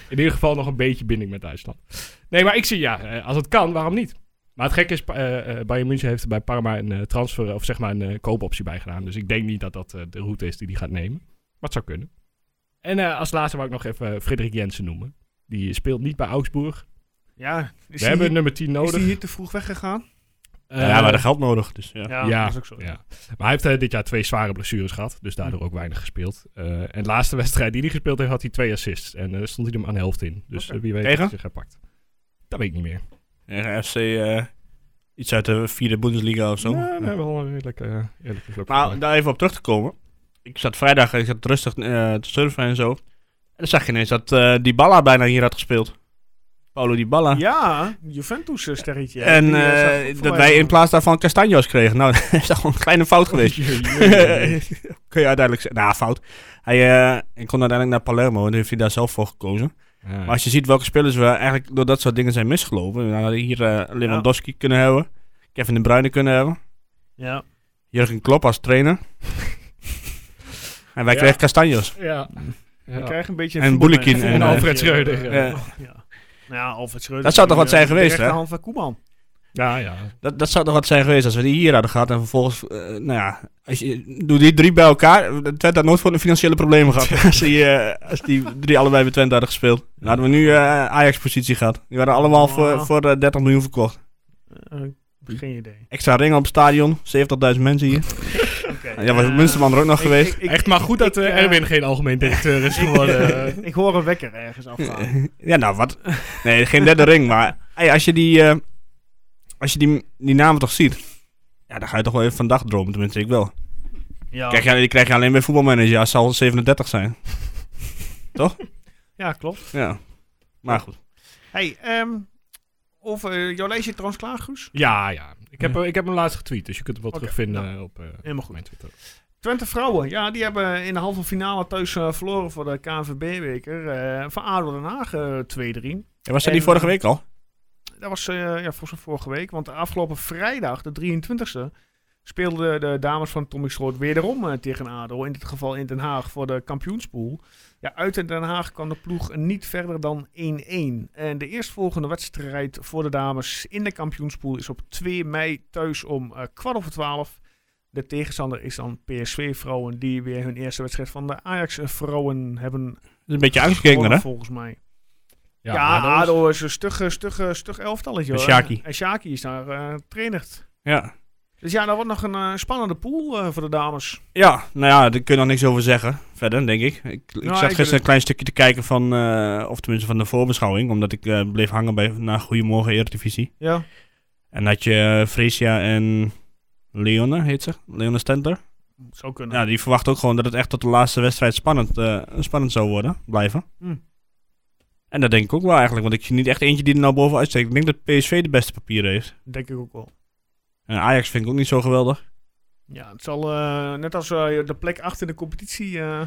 In ieder geval nog een beetje binding met Duitsland. Nee, maar ik zie ja, als het kan, waarom niet? Maar het gekke is, eh eh, Bayern München heeft er bij Parma een eh, transfer, of zeg maar een koopoptie bij gedaan. Dus ik denk niet dat dat de route is die hij gaat nemen. Maar het zou kunnen. En eh, als laatste wou ik nog even Frederik Jensen noemen. Die speelt niet bij Augsburg. Ja, is We hebben hier- nummer 10 Is nodig. die hier te vroeg weggegaan? Eh, ja, we hadden geld nodig. Dus, ja. Ja, ja, dat is ook zo. ja. Maar hij heeft dit jaar twee zware blessures gehad. Dus daardoor ook weinig gespeeld. Eh, en de laatste wedstrijd die hij gespeeld heeft, had hij twee assists. En eh, stond hij hem aan de helft in. Dus wie weet Tegen? wat hij zich pakt. Dat weet ik niet meer. Ja, FC eh, iets uit de vierde Bundesliga of zo. Nee, we hebben wel een redelijk, eh eerlijke vlog. Maar daar even op terug te komen. Ik zat vrijdag ik zat rustig eh, te surfen en zo. En dan zag je ineens dat eh die Balla bijna hier had gespeeld. Paulo Di Balla. Ja. En eh, zag eh, ik dat wij in plaats daarvan Castanjos kregen. Nou, dat is toch een kleine fout geweest. Kun je uiteindelijk zeggen. Nou, fout. Hij eh, ik kon uiteindelijk naar Palermo en heeft hij daar zelf voor gekozen. Ja. Maar als je ziet welke spelers we eigenlijk door dat soort dingen zijn misgelopen. We hadden hier eh, Lewandowski kunnen hebben. Kevin de Bruyne kunnen hebben. Ja. Jurgen Klopp als trainer. en wij Ja. kregen Castanjos. ja. We krijgen een beetje... En voetbalmanager. en, Een eh, Alfred Schreuder, ja. Ja. ja. Nou ja, Alfred Schreuder. Dat zou toch wat zijn eh, geweest, hè? van Koeman. Ja, ja. Dat, dat zou toch wat zijn geweest als we die hier hadden gehad. En vervolgens, eh, nou ja, als je, doe die drie bij elkaar. Twente had nooit voor de financiële problemen gehad. als, die, eh, als die drie allebei bij Twente hadden gespeeld. Dan hadden we nu eh, Ajax-positie gehad. Die waren allemaal voor, Oh. voor eh, 30 miljoen verkocht. Geen idee. Extra ringen op het stadion. 70.000 mensen hier. Oké. Ja, was eh, Munsterman er ook nog ik- geweest. ik- ik- Echt maar goed dat Erwin geen algemeen directeur is geworden. Ik hoor een wekker ergens afgaan. Ja, nou wat. Nee, geen derde ring. Maar hey, als je, die, eh, als je die, die namen toch ziet. Ja, dan ga je toch wel even van dag dromen. Tenminste, ik wel. Ja, Krijg je, die krijg je alleen bij voetbalmanager als ze al 37 zijn. ja klopt. Ja. Maar goed. Hey, ehm over eh, jouw lijstje trouwens klaar, Guus? ja, ja. Ik heb, ik heb hem laatst getweet, dus je kunt hem wel Oké, terugvinden nou, eh, op eh, helemaal goed. mijn Twitter. Twente vrouwen, ja, die hebben in de halve finale thuis verloren voor de KNVB-beker. eh van ADO Den Haag eh, 2-3. Ja, was dat En, niet vorige week al? Dat was eh, ja, volgens vorige week. Want de afgelopen vrijdag, de 23e, speelden de dames van Tommy Stroot wederom eh, tegen ADO. In dit geval in Den Haag voor de kampioenspool. Ja, uit in Den Haag kwam de ploeg niet verder dan 1-1. En de eerstvolgende wedstrijd voor de dames in de kampioenspool is op 2 mei thuis om eh, kwart over 12. De tegenstander is dan PSV-vrouwen die weer hun eerste wedstrijd van de Ajax-vrouwen hebben Dat is een beetje gewonnen, hè? volgens mij. Ja, Ja, ADO is- een stug, stug, stug elftalletje. En. Shaki. En Shaki is daar trainer. Ja. Dus ja, dat wordt nog een eh, spannende pool eh, voor de dames. Ja, nou ja, daar kun je nog niks over zeggen. Verder, denk ik. Ik, ik Nou, zat ik gisteren een klein stukje te kijken van, of tenminste van de voorbeschouwing. Omdat ik bleef hangen bij naar Goedemorgen Eredivisie. Ja. En had je uh, Freesia en Leone, heet ze? Leone Stenter. Zou kunnen. Ja, die verwacht ook gewoon dat het echt tot de laatste wedstrijd spannend, spannend zou worden, blijven. Hm. En dat denk ik ook wel eigenlijk, want ik zie niet echt eentje die er nou bovenuit steekt. Ik denk dat PSV de beste papieren heeft. Denk ik ook wel. En Ajax vind ik ook niet zo geweldig. Ja, het zal eh, net als eh, de plek achter in de competitie. eh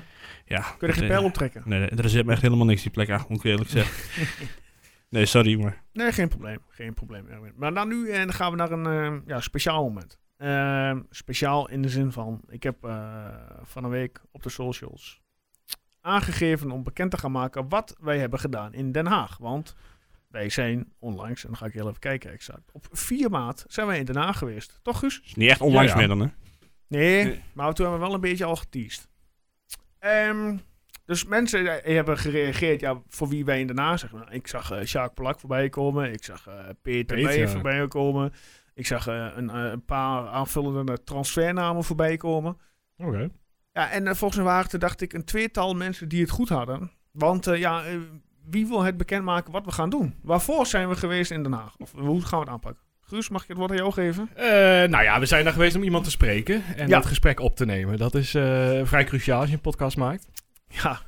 Ja, kun je geen pijl eh, op trekken. Nee, er zit me echt helemaal niks die plek achter, moet ik eerlijk zeggen. nee, sorry, maar... Nee, geen probleem. Geen probleem, Erwin. Maar dan nu en dan gaan we naar een ja, speciaal moment. Speciaal in de zin van, ik heb van een week op de socials aangegeven om bekend te gaan maken wat wij hebben gedaan in Den Haag. Want wij zijn onlangs, en dan ga ik heel even kijken exact, op 4 maart zijn wij in Den Haag geweest. Toch Guus? is niet echt onlangs Ja, ja. meer dan, hè? Nee, Nee. maar toen hebben we wel een beetje al geteased. Ehm, dus mensen eh, hebben gereageerd, ja, voor wie wij in Den Haag zeggen. Nou, ik zag eh Sjaak Plak voorbij komen. Ik zag eh, Peter voorbij komen. Ik zag eh, een, een paar aanvullende transfernamen voorbij komen. Oké. Ja, en eh, volgens mij waren het, dacht ik, een tweetal mensen die het goed hadden. Want eh, ja, eh, wie wil het bekendmaken wat we gaan doen? Waarvoor zijn we geweest in Den Haag? Of hoe gaan we het aanpakken? Guus, mag ik het woord aan jou geven? Nou ja, we zijn daar geweest om iemand te spreken en Ja. dat gesprek op te nemen. Dat is vrij cruciaal als je een podcast maakt. Ja,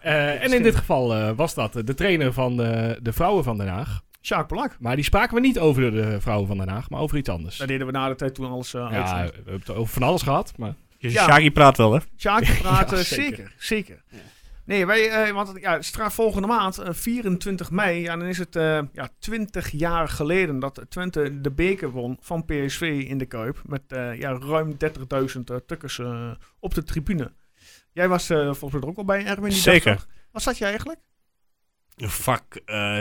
en in dit geval was dat de trainer van de, de vrouwen van Den Haag. Sjaak Plak. Maar die spraken we niet over de vrouwen van Den Haag, maar over iets anders. Daar deden we na de tijd toen alles uh, Ja, we hebben het over van alles gehad, maar... Ja. Shaggy praat wel, hè? Sjaakje praten, Ja, zeker. zeker. Zeker. Nee, wij, eh, want ja, stra volgende maand, eh, 24 mei, ja, dan is het eh, ja, 20 jaar geleden dat Twente de beker won van PSV in de Kuip. Met eh, ja, ruim 30.000 eh, tukkers eh, op de tribune. Jij was eh, volgens mij er ook al bij, Erwin. Die Zeker. Wat zat je eigenlijk? Vak eh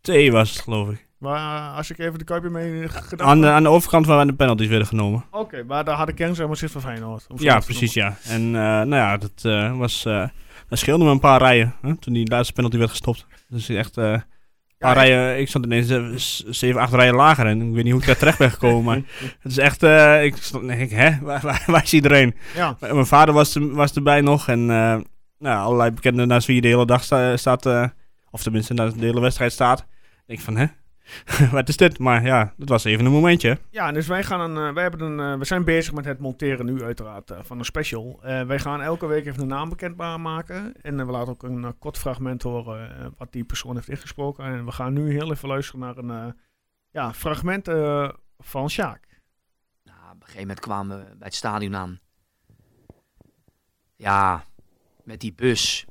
T was het, geloof ik. Maar als ik even de Kuipje mee gedacht Aan de, aan de overkant waar de penalties werden genomen. Oké, maar daar had kern zeg maar zit van Feyenoord. Ja, precies, ja. En eh, nou ja, dat eh, was... eh dat scheelde me een paar rijen, hè, toen die laatste penalty werd gestopt. Dus echt... eh, een paar Ja, rijen, ik stond ineens eh, zeven, acht rijen lager en ik weet niet hoe ik daar terecht ben gekomen, maar het is echt, eh, ik stond, denk ik, hè, waar, waar, waar is iedereen? Ja, Mijn vader was, er- was erbij nog en eh, nou, allerlei bekenden naast wie je de hele dag sta- staat, eh, of tenminste naast de hele wedstrijd staat. Ik denk van, hè, wat is dit? Maar ja, dat was even een momentje. ja dus wij, gaan een, eh, wij hebben een, eh, we zijn bezig met het monteren nu uiteraard eh, van een special. Eh, wij gaan elke week even een naam bekendbaar maken. En we laten ook een kort fragment horen wat die persoon heeft ingesproken. En we gaan nu heel even luisteren naar een eh, ja, fragment eh, van Sjaak. Nou, op een gegeven moment kwamen we bij het stadion aan. Ja, met die bus.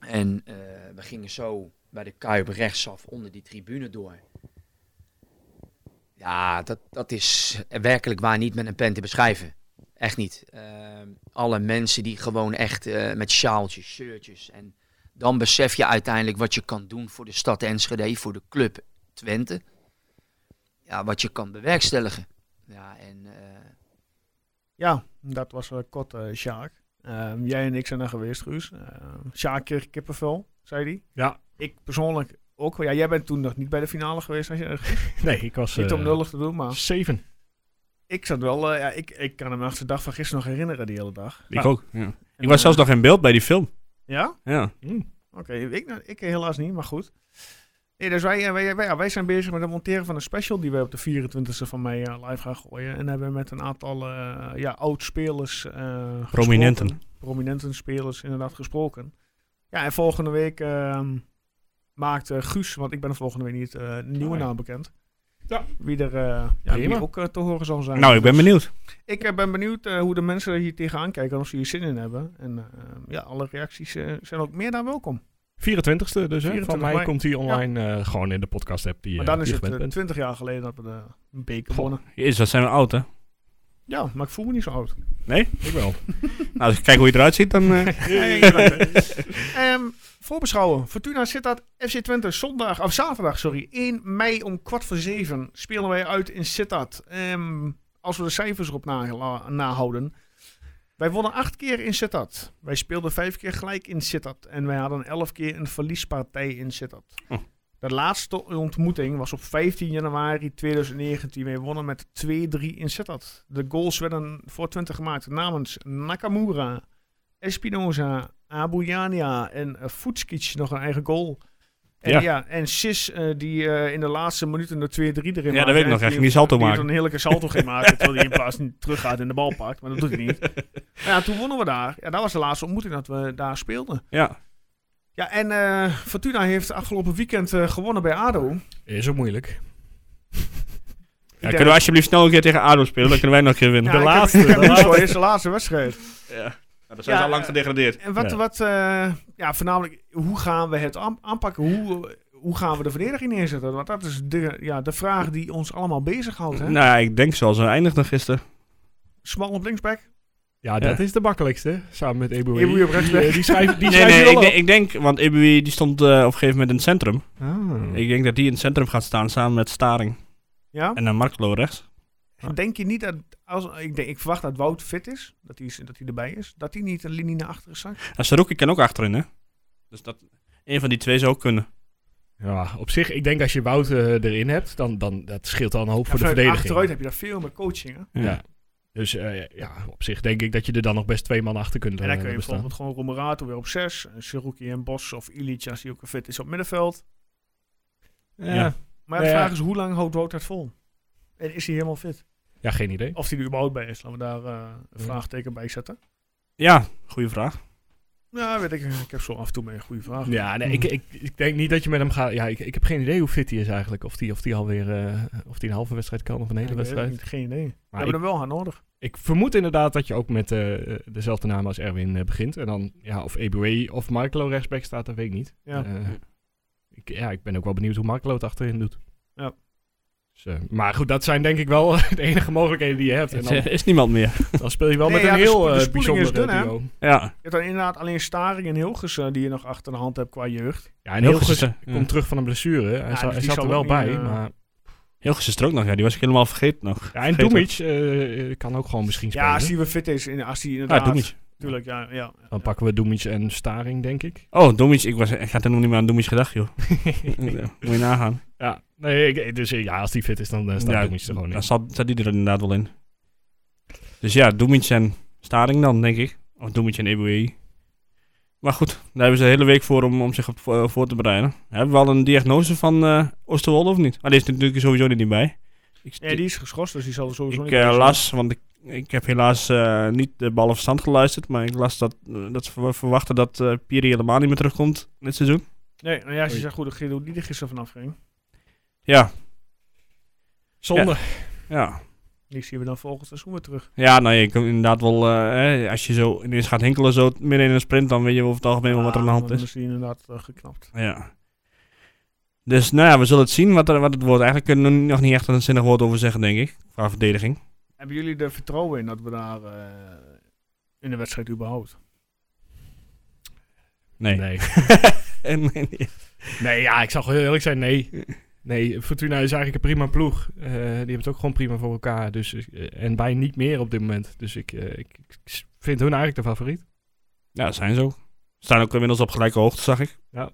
En eh, we gingen zo bij de Kuip rechtsaf onder die tribune door. Ja, dat, dat is werkelijk waar niet met een pen te beschrijven. Echt niet. Ehm, alle mensen die gewoon echt eh, met sjaaltjes, shirtjes. En dan besef je uiteindelijk wat je kan doen voor de stad Enschede, voor de club Twente. Ja, wat je kan bewerkstelligen. Ja, en eh, Ja, dat was eh, kort eh Sjaak. Ehm, jij en ik zijn er geweest, Guus. Ehm Sjaak kreeg kippenvel, zei hij. Ja. Ik persoonlijk ook. wel. Ja, jij bent toen nog niet bij de finale geweest. Als je, Nee, ik was... niet om eh, nullig te doen, maar Zeven. ik zat wel... eh, ja, ik, ik kan hem echt de dag van gisteren nog herinneren, die hele dag. Ik ook. Ja. En, Ik was zelfs nog in beeld bij die film. Ja? Ja. Oké, ik, nou, ik helaas niet, maar goed. Nee, dus wij, eh, wij, wij, ja, wij zijn bezig met het monteren van een special die we op de 24e van mei live gaan gooien. En hebben we met een aantal eh, ja, oud-spelers eh, Prominenten. Prominenten spelers inderdaad gesproken. Ja, en volgende week ehm, maakt eh, Guus, want ik ben er volgende week niet, eh, een nieuwe ja. naam bekend. Ja. Wie er eh, ja, wie ook te horen zal zijn. Nou, ik ben Dus benieuwd. Ik ben benieuwd eh, hoe de mensen er hier tegenaan kijken en of ze hier zin in hebben. En eh, ja, alle reacties eh, zijn ook meer dan welkom. 24ste dus, hè? 24 Van mij mei. komt hij online eh, gewoon in de podcast app die, Maar dan is die je het gewend eh, bent. 20 jaar geleden dat we de beker wonnen. Jezus, wat zijn we oud, hè? Ja, maar ik voel me niet zo oud. Nee? Ik wel. Nou, als ik kijk hoe je eruit ziet, dan... eh. Ehm, voorbeschouwen. Fortuna zit dat FC Twente zondag, of zaterdag, sorry, 1 mei om kwart voor zeven spelen wij uit in Sittard. Ehm, als we de cijfers erop na, nahouden. Wij wonnen acht keer in Sittard. Wij speelden vijf keer gelijk in Sittard. En wij hadden elf keer een verliespartij in Sittard. Oh. De laatste ontmoeting was op 15 januari 2019. Wij wonnen met 2-3 in Sittard. De goals werden voor Twente gemaakt namens Nakamura, Espinoza, Abuyania en uh, Futskic nog een eigen goal. En, Ja. ja. en Sis, eh, die eh, in de laatste minuten de 2-3 erin maakte. dat weet ik nog, die- echt, die salto die maken. een heerlijke salto ging maken, terwijl hij in plaats niet teruggaat en de bal pakt. Maar dat doet hij niet. Maar ja, toen wonnen we daar. Ja, dat was de laatste ontmoeting dat we daar speelden. ja. Ja, en eh, Fortuna heeft afgelopen weekend eh, gewonnen bij ADO. Is ook moeilijk. ja. Kunnen we alsjeblieft snel een keer tegen ADO spelen? Dan kunnen wij nog een keer winnen. Ja, De laatste, heb, de laatste. is de laatste wedstrijd. Ja. Nou, dan zijn Ja, ze al lang eh, gedegradeerd. En wat, Ja. wat eh, ja, voornamelijk, hoe gaan we het aan- aanpakken? Hoe, hoe gaan we de verdediging neerzetten? Want dat is de, ja, de vraag die ons allemaal bezighoudt. Hè? Nou ik denk zoals we eindigden gisteren. Smal op linksback. Ja, dat Ja. is de makkelijkste. Samen met Eboué. Eboué op rechtsback. Die, eh, die schrijft die Nee, nee, ik, op. ik denk, want Ebui die stond eh, op een gegeven moment in het centrum. Ah. Ik denk dat die in het centrum gaat staan samen met Staring. Ja? En dan Marklo rechts. Denk je niet dat, als, ik, denk, ik verwacht dat Wout fit is, dat hij, is- dat hij erbij is, dat hij niet een linie naar achteren zakt? En Saruki kan ook achterin, hè? Dus dat, een van die twee zou ook kunnen. Ja, op zich, ik denk als je Wout eh, erin hebt, dan, dan dat scheelt al een hoop Ja, voor de verdediging. achteruit heb je daar veel meer coaching. Hè? Ja. Dus eh, ja, op zich denk ik dat je er dan nog best twee man achter kunt En dan eh, kun je bestaan. bijvoorbeeld gewoon Romerato weer op 6, Seruki en Bos of Ilic als hij ook fit is op middenveld. Ja. Ja. Maar de Ja. vraag is, hoe lang houdt Wout dat vol? En is hij helemaal fit? Ja, geen idee. Of hij er überhaupt bij is, laten we daar eh, een vraagteken bij zetten. Ja, goede vraag. Ja, weet ik. Ik heb zo af en toe mee een goede vraag. Ja, nee, ik, ik, ik denk niet dat je met hem gaat. Ja, ik, ik heb geen idee hoe fit hij is eigenlijk. Of die, of die alweer eh, of die een halve wedstrijd kan of een hele wedstrijd. niet, Geen idee. We Maar hebben ik, hem wel hard nodig. ik vermoed inderdaad dat je ook met eh, dezelfde naam als Erwin eh, begint. En dan, ja, of Eboué of Markelo rechtsback staat, dat weet ik niet. Ja. Eh, ik, ja, ik ben ook wel benieuwd hoe Markelo het achterin doet. Dus, eh, maar goed, dat zijn denk ik wel de enige mogelijkheden die je hebt. En Het dan, eh, is niemand meer. dan speel je wel Nee, met ja, een heel eh, is bijzonder dun, duo. Ja. Je hebt dan inderdaad alleen Staring en Hilgers eh, die je nog achter de hand hebt qua jeugd. Ja, en Hilgers Hilgers er- komt terug van een blessure. Hij, Ja, zat- dus zat zal er wel bij, maar... Heel is er ook nog, ja. Die was ik helemaal vergeten nog. Ja, en. Doemic eh, kan ook gewoon misschien spelen. Ja, als hij weer fit is. in- Als hij Ja, inderdaad... Doemic. Tuurlijk, ja. ja. Dan pakken we Doemic en Staring, denk ik. Oh, Doemic. Ik, was, ik had helemaal niet meer aan Doemic gedacht, joh. Moet je nagaan. Ja, nee, ik- dus eh, ja, als die fit is, dan eh, staat Ja, Doemic er gewoon in. Dan staat, staat die er inderdaad wel in. Dus ja, Doemic en Staring dan, denk ik. Of Doemic en Eboué. Maar goed, daar hebben ze de hele week voor om, om zich op voor, voor te bereiden. Hebben we al een diagnose van eh Oosterwolde of niet? Ah, die is er natuurlijk sowieso niet bij. Ik, Ja, die is geschorst, dus die zal er sowieso ik niet eh, bij zijn. las, want ik, ik heb helaas eh, niet de ballen verstand geluisterd, maar ik las dat, eh, dat ze ver- verwachten dat eh Piri helemaal niet meer terugkomt dit seizoen. Nee, nou ja, ze zegt goed dat Guido die er gisteren vanaf ging. Ja, Zonde. ja. Die zien we dan volgend seizoen weer terug. Ja, nou, je kunt inderdaad wel, eh, hè, als je zo ineens gaat hinkelen zo midden in een sprint, dan weet je over het algemeen wel wat er aan de hand is. is die inderdaad eh, geknapt. Ja. Dus nou ja, we zullen het zien wat, er, wat het wordt. Eigenlijk kunnen we nog niet echt een zinnig woord over zeggen, denk ik. Qua verdediging. Hebben jullie er vertrouwen in dat we daar eh, in de wedstrijd überhaupt? Nee. Nee. En- nee, nee. nee, ja, ik zal heel eerlijk zijn, nee. Nee, Fortuna is eigenlijk een prima ploeg. Eh, die hebben het ook gewoon prima voor elkaar. Dus, eh, en wij niet meer op dit moment. Dus ik, eh, ik, ik vind hun eigenlijk de favoriet. Ja, dat zijn ze ook. Ze staan ook inmiddels op gelijke hoogte, zag ik. Ja.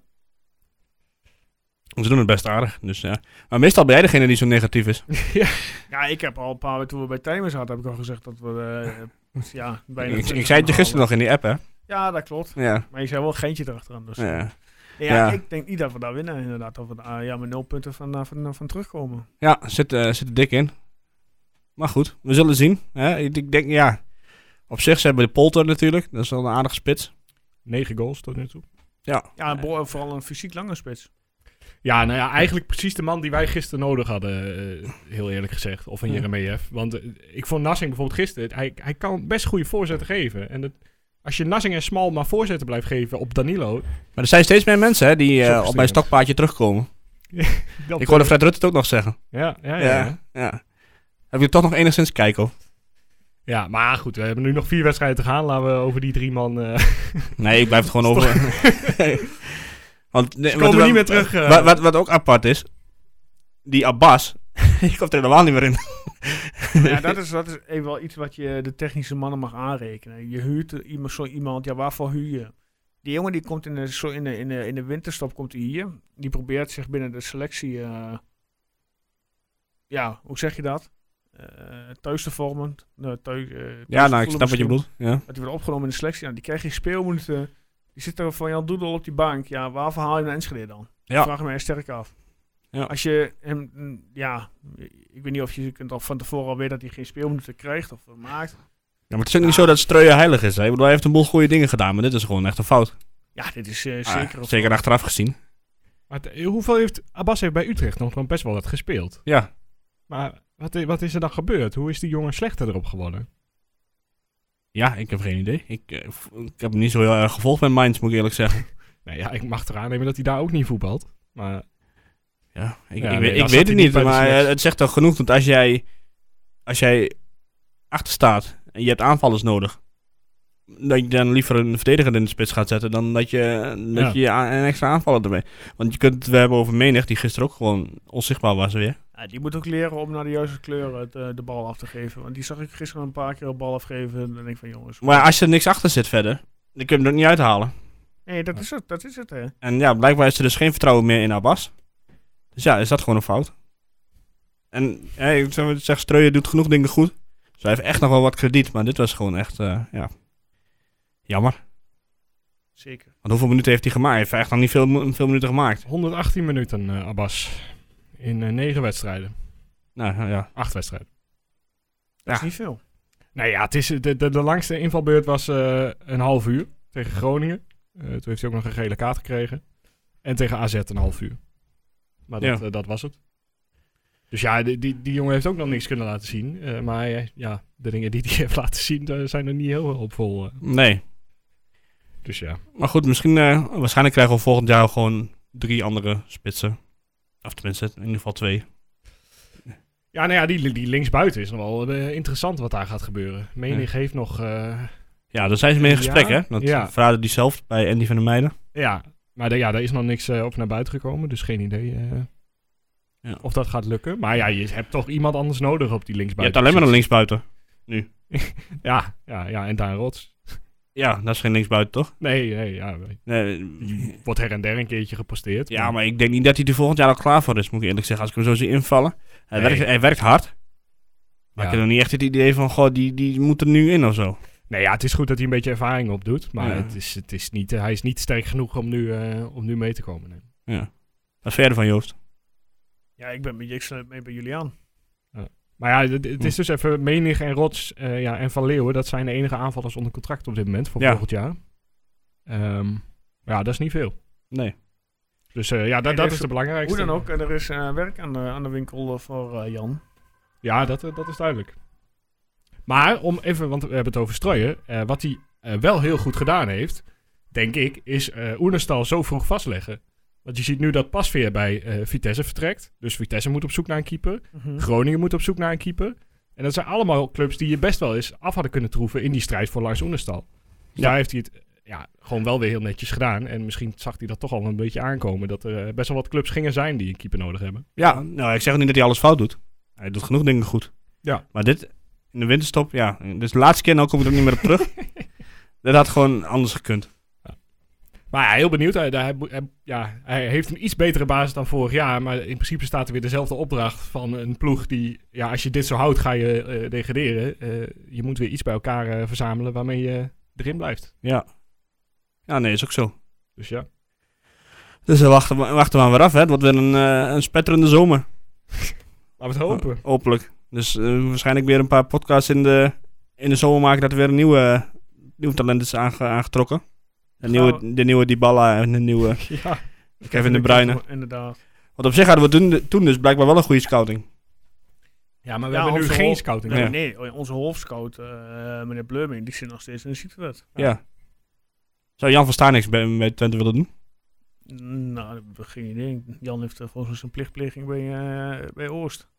Ze doen het best aardig, dus ja. Maar meestal ben jij degene die zo negatief is. Ja, ik heb al een paar toen we bij Timers zaten, heb ik al gezegd dat we eh, ja, bijna... Ik, ik 20 zei het je gisteren nog in die app, hè? Ja, dat klopt. Ja. Maar je zei wel Geentje erachteraan. Dus. Ja, ja, Ja. ik denk niet dat we daar winnen inderdaad. Dat we daar ja, met nul punten van, eh, van, van terugkomen. ja zit, eh, zit er dik in. Maar goed, we zullen zien. Hè? Ik, denk, ja. Op zich, ze hebben de Polter natuurlijk. Dat is wel een aardige spits. Negen goals tot nu toe. Ja, en Bo- vooral een fysiek lange spits. Ja, nou ja, eigenlijk precies de man die wij gisteren nodig hadden, eh, heel eerlijk gezegd. Of een Ja. Jeremejeff. Want eh, ik vond Nassing bijvoorbeeld gisteren, hij, hij kan best goede voorzetten geven. En het, als je Nassing en Smal maar voorzetten blijft geven op Danilo... Maar er zijn steeds meer mensen hè, die eh, op mijn stokpaardje terugkomen. Ik hoorde eh, Fred Rutte het ook nog zeggen. Ja, ja, ja. ja. ja. Heb je toch nog enigszins kijken, of? Ja, maar goed, we hebben nu nog vier wedstrijden te gaan. Laten we over die drie man... eh Nee, ik blijf het gewoon over. Want nee, Ze komen niet meer terug, eh. Wat, wat, wat ook apart is, die Abbas, die komt er helemaal niet meer in. ja, dat is, dat is even wel iets wat je de technische mannen mag aanrekenen. Je huurt iemand, zo iemand, ja, waarvoor huur je? Die jongen die komt in de, zo in de, in de, in de winterstop komt hij hier. Die probeert zich binnen de selectie, eh, ja, hoe zeg je dat? Eh, thuis te vormen. Uh, thuis, eh, thuis Ja, nou, ik snap wat je bedoelt. Ja. Dat hij wordt opgenomen in de selectie. Nou, die krijgt geen speelminuten. Die zit er van Jan Doedel op die bank. Ja, waarvoor haal je naar Enschede dan? Ja. Vraag me er sterk af. Ja. Als je hem, mm, ja, ik weet niet of je kunt al van tevoren al weten dat hij geen speelminuten krijgt of maakt. ja, maar het is ook niet zo dat Streuer heilig is. Hè? Ik bedoel, hij heeft een boel goede dingen gedaan, maar dit is gewoon echt een fout. Ja, dit is eh, Ah, zeker. zeker achteraf gezien. maar hoeveel heeft Abbas heeft bij Utrecht nog gewoon best wel wat gespeeld? Ja. Maar wat, wat is er dan gebeurd? Hoe is die jongen slechter erop geworden? Ja, ik heb geen idee. Ik, eh, ik heb hem niet zo heel erg gevolgd met Mainz, moet ik eerlijk zeggen. Nee, ja, ik mag eraan nemen dat hij daar ook niet voetbalt. Maar Ja, ik, Ja, ik, nee, weet- ik het niet maar eh, het zegt toch genoeg. Want als jij, als jij achter staat en je hebt aanvallers nodig, dat je dan liever een verdediger in de spits gaat zetten dan dat je, dat Ja. je een extra aanvaller erbij. Want je kunt het we hebben over Menig, die gisteren ook gewoon onzichtbaar was weer. Ja, die moet ook leren om naar de juiste kleuren de, de bal af te geven. Want die zag ik gisteren een paar keer een bal afgeven. En dan denk ik van jongens. Maar als er niks achter zit verder, dan kun je hem er niet uithalen. Nee, dat is het. Dat is het, hè. En ja, blijkbaar is er dus geen vertrouwen meer in Abbas. Dus ja, is dat gewoon een fout. En ja, ik zou zeggen, Streuer doet genoeg dingen goed. Dus hij heeft echt nog wel wat krediet, maar dit was gewoon echt, eh, ja, jammer. Zeker. Want hoeveel minuten heeft hij gemaakt? Hij heeft echt nog niet veel, minuten gemaakt. 118 minuten, eh, Abbas. In eh, negen wedstrijden. Nou ja, ja. Acht wedstrijden. Dat is Ja. niet veel. Nee, ja, het is, de, de, de langste invalbeurt was eh, een half uur tegen Groningen. Eh, toen heeft hij ook nog een gele kaart gekregen. En tegen AZ een half uur. Maar dat, Ja. eh, dat was het. Dus ja, die, die, die jongen heeft ook nog niks kunnen laten zien. Eh, maar eh, ja, de dingen die hij heeft laten zien, zijn er niet heel hoopvol. eh. Nee. Dus ja. Maar goed, misschien, waarschijnlijk krijgen we volgend jaar gewoon drie andere spitsen. Of tenminste, in ieder geval twee. Ja, nou ja, die, die linksbuiten is nog wel interessant wat daar gaat gebeuren. Menig heeft nog... Ja, daar zijn ze mee in Ja, gesprek, hè? Dat ja. verraadde die zelf bij Andy van der Meijden. ja, maar ja, daar is nog niks eh, op naar buiten gekomen. Dus geen idee eh, Ja. of dat gaat lukken. Maar ja, je hebt toch iemand anders nodig op die Je hebt linksbuiten. alleen maar een linksbuiten. Ja, ja, ja, en Daan Rots. Ja, dat is geen linksbuiten, toch? Nee, nee, ja. Nee, Wordt her en der een keertje geposteerd. ja, maar ik denk niet dat hij er volgend jaar al klaar voor is, moet ik eerlijk zeggen. Als ik hem zo zie invallen. Hij, Nee. werkt, hij werkt hard. Maar Ja. ik heb nog niet echt het idee van, goh, die, die moet er nu in of zo. Nee, ja, het is goed dat hij een beetje ervaring opdoet. Maar Ja. het is, het is niet, eh, hij is niet sterk genoeg om nu, eh, om nu mee te komen. nee. Ja. Wat verder van Joost? Ja, ik ben met mee bij Julian. Maar ja, het, het is dus even Menig en Rots eh, ja, en Van Leeuwen. Dat zijn de enige aanvallers onder contract op dit moment voor Ja. volgend jaar. Ehm, ja, dat is niet veel. Nee. Dus eh, ja, dat, dat is is- de belangrijkste. Hoe dan ook, er is eh, werk aan de, aan de winkel voor eh, Jan. Ja, dat, dat is duidelijk. Maar om even, want we hebben het over Strooien. eh, wat hij eh, wel heel goed gedaan heeft, denk ik, is eh Oenerstal zo vroeg vastleggen. Want je ziet nu dat Pasveer bij eh, Vitesse vertrekt. Dus Vitesse moet op zoek naar een keeper. Groningen moet op zoek naar een keeper. En dat zijn allemaal clubs die je best wel eens af hadden kunnen troeven in die strijd voor Lars Oenerstal. Dus daar heeft hij het ja, gewoon wel weer heel netjes gedaan. En misschien zag hij dat toch al een beetje aankomen. Dat er eh, best wel wat clubs gingen zijn die een keeper nodig hebben. Ja, nou, ik zeg niet dat hij alles fout doet. Hij doet genoeg dingen goed. Ja. Maar dit, in de winterstop, ja. Dus de laatste keer, nou kom ik er niet meer op terug. dat had gewoon anders gekund. Maar ja, heel benieuwd. Hij, hij, hij- ja, hij heeft een iets betere basis dan vorig jaar. Maar in principe staat er weer dezelfde opdracht van een ploeg die... Ja, als je dit zo houdt, ga je eh, degraderen. Eh, je moet weer iets bij elkaar eh, verzamelen waarmee je erin blijft. Ja. Ja, nee, is ook zo. Dus ja. Dus we wachten, we wachten maar weer af, hè. Het wordt weer een, een spetterende zomer. Laten we het hopen. Hopelijk. Dus eh, waarschijnlijk weer een paar podcasts in de, in de zomer maken dat er weer een nieuwe, nieuwe talent is aange- aangetrokken. De nieuwe, de nieuwe Dybala en de nieuwe Ja. Kevin de Bruyne. Inderdaad. Want op zich hadden we toen, toen dus blijkbaar wel een goede scouting. ja, maar we Ja, hebben nu geen scouting. Nee, nee, onze hoofdscout, eh meneer Bleuming, die zit nog steeds in de ziektewet. Ja. Zou Jan van Staan niks bij, bij Twente willen doen? Nou, dat heb ik geen idee. Jan heeft eh, volgens mij zijn plichtpleging bij, eh, bij Oost.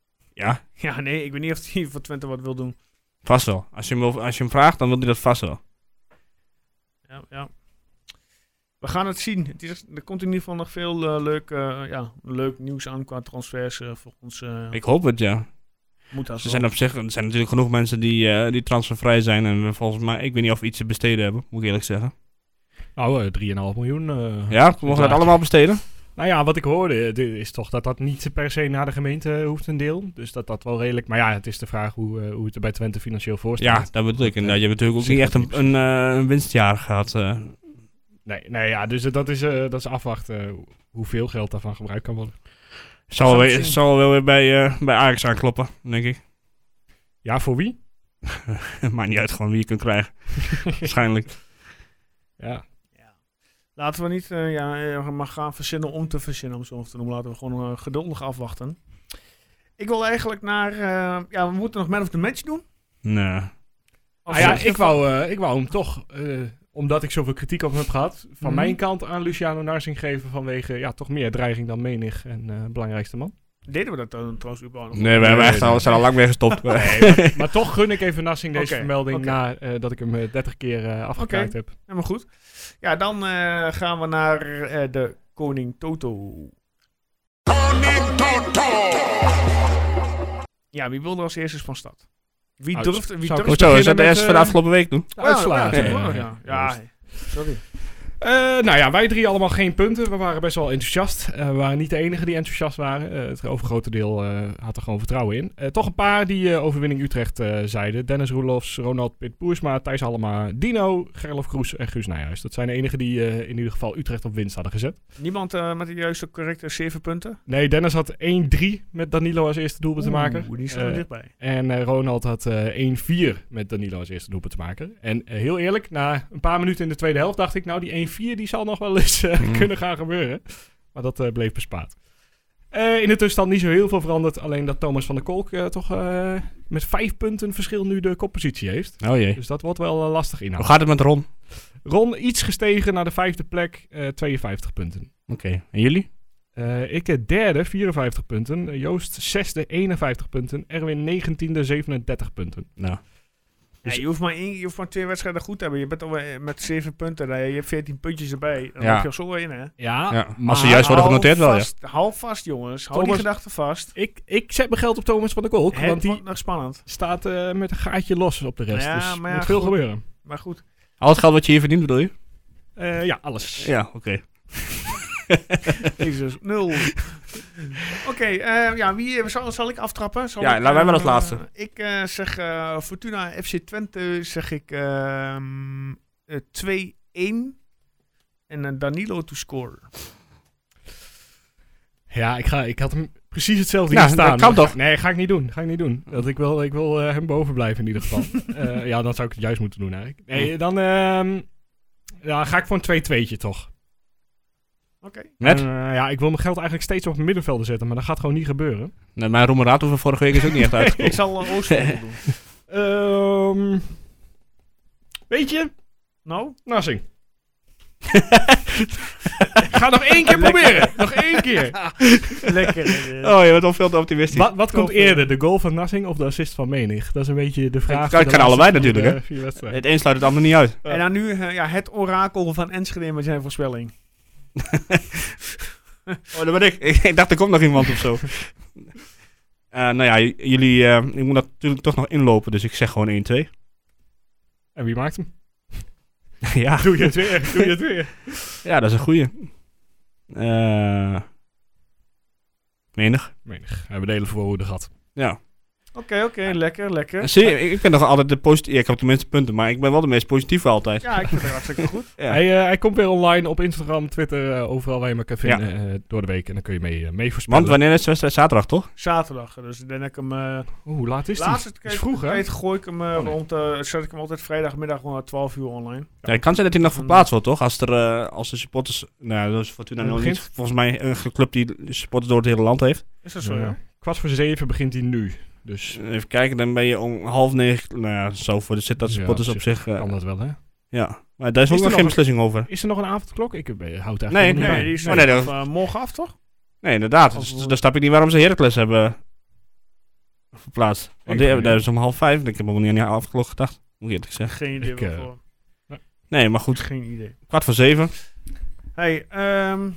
Ja, Ja, nee, ik weet niet of hij voor Twente wat wil doen. vast wel. Als je hem, wil- als je hem vraagt, dan wil hij dat vast wel. Ja, ja. We gaan het zien. Het is, er komt in ieder geval nog veel eh, leuk, eh, ja, leuk nieuws aan qua transfers eh, voor ons. Ik hoop het, ja. moet dat zo. zijn op zich, er zijn natuurlijk genoeg mensen die, eh, die transfervrij zijn. En we volgens mij, ik weet niet of we iets te besteden hebben, moet ik eerlijk zeggen. Nou, eh, 3,5 miljoen. Ja, we mogen dat allemaal besteden? Nou ja, wat ik hoorde eh, is toch dat dat niet per se naar de gemeente hoeft een deel. Dus dat dat wel redelijk... Maar ja, het is de vraag hoe, eh, hoe het er bij Twente financieel voor Ja, dat bedoel ik. En je hebt natuurlijk ook niet echt een, een, eh, een winstjaar gehad. eh. Nee, nee ja, dus eh, dat is, eh, dat is afwachten hoe- hoeveel geld daarvan gebruikt kan worden. Zal wel zal wel weer bij, eh, bij Ajax aankloppen, denk ik. Ja, voor wie? Maakt niet uit gewoon wie je kunt krijgen. Waarschijnlijk. Ja. Laten we niet eh, ja, eh, maar gaan verzinnen om te verzinnen, om zo te noemen. Laten we gewoon eh, geduldig afwachten. Ik wil eigenlijk naar... ja, we moeten nog Man of the Match doen. Nee. Ah ja, ik wou, ik wou hem toch, omdat ik zoveel kritiek op hem heb gehad, van Mhm. mijn kant aan Luciano Narsing geven vanwege ja, toch meer dreiging dan menig en belangrijkste man. Deden we dat dan trouwens überhaupt nog? Nee, we hebben Nee, echt al, nee. zijn al lang weer gestopt. Maar toch gun ik even Narsing deze Oké, vermelding oké. na eh, dat ik hem eh, 30 keer eh afgekraakt heb. Helemaal goed. Ja, dan eh, gaan we naar eh, de Koning Toto. Ja, wie wil er als eerste van stad? Wie Nou, durft, wie zou ik durft Hoezo, is dat de eerste van de eh, afgelopen week doen? Uitslagen. Ja, Ja, ja, ja, ja, ja. ja. sorry. Eh, nou ja, wij drie allemaal geen punten. We waren best wel enthousiast. Eh, we waren niet de enige die enthousiast waren. Eh, het overgrote deel had er gewoon vertrouwen in. Toch een paar die overwinning Utrecht zeiden. Dennis Roelofs, Ronald Pit Boersma, Thijs Hallema, Dino, Gerlof Kroes en Guus Nijhuis. Dat zijn de enigen die in ieder geval Utrecht op winst hadden gezet. Niemand met de juiste correcte 7 punten? Nee, Dennis had 1-3 met Danilo als eerste doelpunt te maken. Oeh, die staat er dichtbij. En Ronald had eh 1-4 met Danilo als eerste doelpunt te maken. En heel eerlijk, na een paar minuten in de tweede helft dacht ik... nou, die 1-4 die zal nog wel eens eh, Mm. kunnen gaan gebeuren. Maar dat eh, bleef bespaard. Eh, in de tussenstand niet zo heel veel veranderd. Alleen dat Thomas van der Kolk toch met vijf punten verschil nu de koppositie heeft. Oh jee. Dus dat wordt wel lastig Hoe inhouden. gaat het met Ron? Ron iets gestegen naar de vijfde plek, eh 52 punten. Oké. En jullie? Ik derde, 54 punten. Joost zesde, 51 punten. Erwin negentiende, 37 punten. Nou, Ja, je, hoeft maar één, je hoeft maar twee wedstrijden goed te hebben. Je bent alweer met zeven punten. Je hebt 14 puntjes erbij. Dan Ja. heb je al zo in, hè? Ja, ja. als ze juist worden genoteerd wel, ja. Hou vast, jongens. Hou Thomas- die gedachten vast. Ik, ik zet mijn geld op Thomas van der Kolk. Het want die wordt nog spannend. staat eh, met een gaatje los op de rest. Ja, dus er maar ja, moet veel goed. gebeuren. Maar goed. Al het geld wat je hier verdient, bedoel je? Eh, ja, alles. Ja, oké. Jezus, nul. Oké, eh, ja, wie, zal, zal ik aftrappen? Zal Ja, ik, laat wij maar als eh, laatste. Ik eh, zeg eh, Fortuna FC Twente, zeg ik ehm, eh, 2-1. En een Danilo to score. Ja, ik, ga, ik had hem precies hetzelfde Ja, hier staan. dat kan toch? nee, ga ik niet doen. Ga ik niet doen. Dat ik wil, ik wil eh, hem boven blijven in ieder geval. Eh, ja, dan zou ik het juist moeten doen eigenlijk. Nee, dan ehm, ja, ga ik voor een 2-2'tje toch. Oké. Met? Eh, ja, ik wil mijn geld eigenlijk steeds op middenvelden zetten, maar dat gaat gewoon niet gebeuren. Nee, mijn roemerato van vorige week is ook niet echt Ik uitgekomen. zal uh, Oostvolk doen. Ehm weet je, Nou? Nassing. ga nog één keer proberen. Nog één keer. Lekker. eh. Oh, je bent al veel te optimistisch. Wat, wat komt eerder, de goal van Nassing of de assist van Menig? Dat is een beetje de vraag. Het kan- allebei natuurlijk, eh, wedstrijden. Het een sluit het ander niet uit. En dan nu eh, ja, het orakel van Enschede met zijn voorspelling. Oh, dat ben ik. ik. dacht, er komt nog iemand of zo. Eh, nou ja, jullie... eh ik moet natuurlijk toch nog inlopen, dus ik zeg gewoon 1-2. En wie maakt hem? ja. Doe je het weer, doe je het weer. ja, dat is een goeie. Eh menig. Menig, hebben we de hele voorhoede gehad. Ja. Oké, oké, lekker, lekker. Zie je, ik, ben nog altijd de positieve... Ja, ik heb de minste punten, maar ik ben wel de meest positieve altijd. Ja, ik vind het hartstikke goed. Ja. Hij, eh, hij komt weer online op Instagram, Twitter, eh, overal waar je hem kan vinden eh, door de week. En dan kun je mee, mee voorspellen. Want wanneer is de wedstrijd? Zaterdag, toch? Zaterdag, dus dan denk ik hem... eh Oeh, hoe laat is laatste is vroeg, hè? gooi ik hem eh, Oh, nee. rond... zet ik hem altijd vrijdagmiddag om 12 uur online. Ja, het kan zijn dat hij nog verplaatst wordt, toch? Als, er, eh, als de supporters... Nou, dat is Fortuna Hij nog begint- niet. Volgens mij een club die supporters door het hele land heeft. Is dat zo, Ja. ja? Kwart voor zeven begint hij nu. Dus Even kijken, dan ben je om half negen... Nou ja, zo voor de zit dat Ja, supporters op zich... eh, kan dat wel, hè? ja, maar daar is ook nog nog geen een- beslissing over. Is er nog een avondklok? Ik eh, houd eigenlijk Nee, niet Nee, bij. die is Oh, nee, nog, dat- eh, morgen af, toch? Nee, inderdaad. Of- Dus, dan snap ik niet waarom ze Heracles hebben verplaatst. Want die, dat is om half vijf. Ik heb ook niet aan die avondklok gedacht. Moet ik eerlijk zeggen. Geen idee Ik, eh, waarvoor. Nee, maar goed. Geen idee. Kwart voor zeven. Hey, ehm,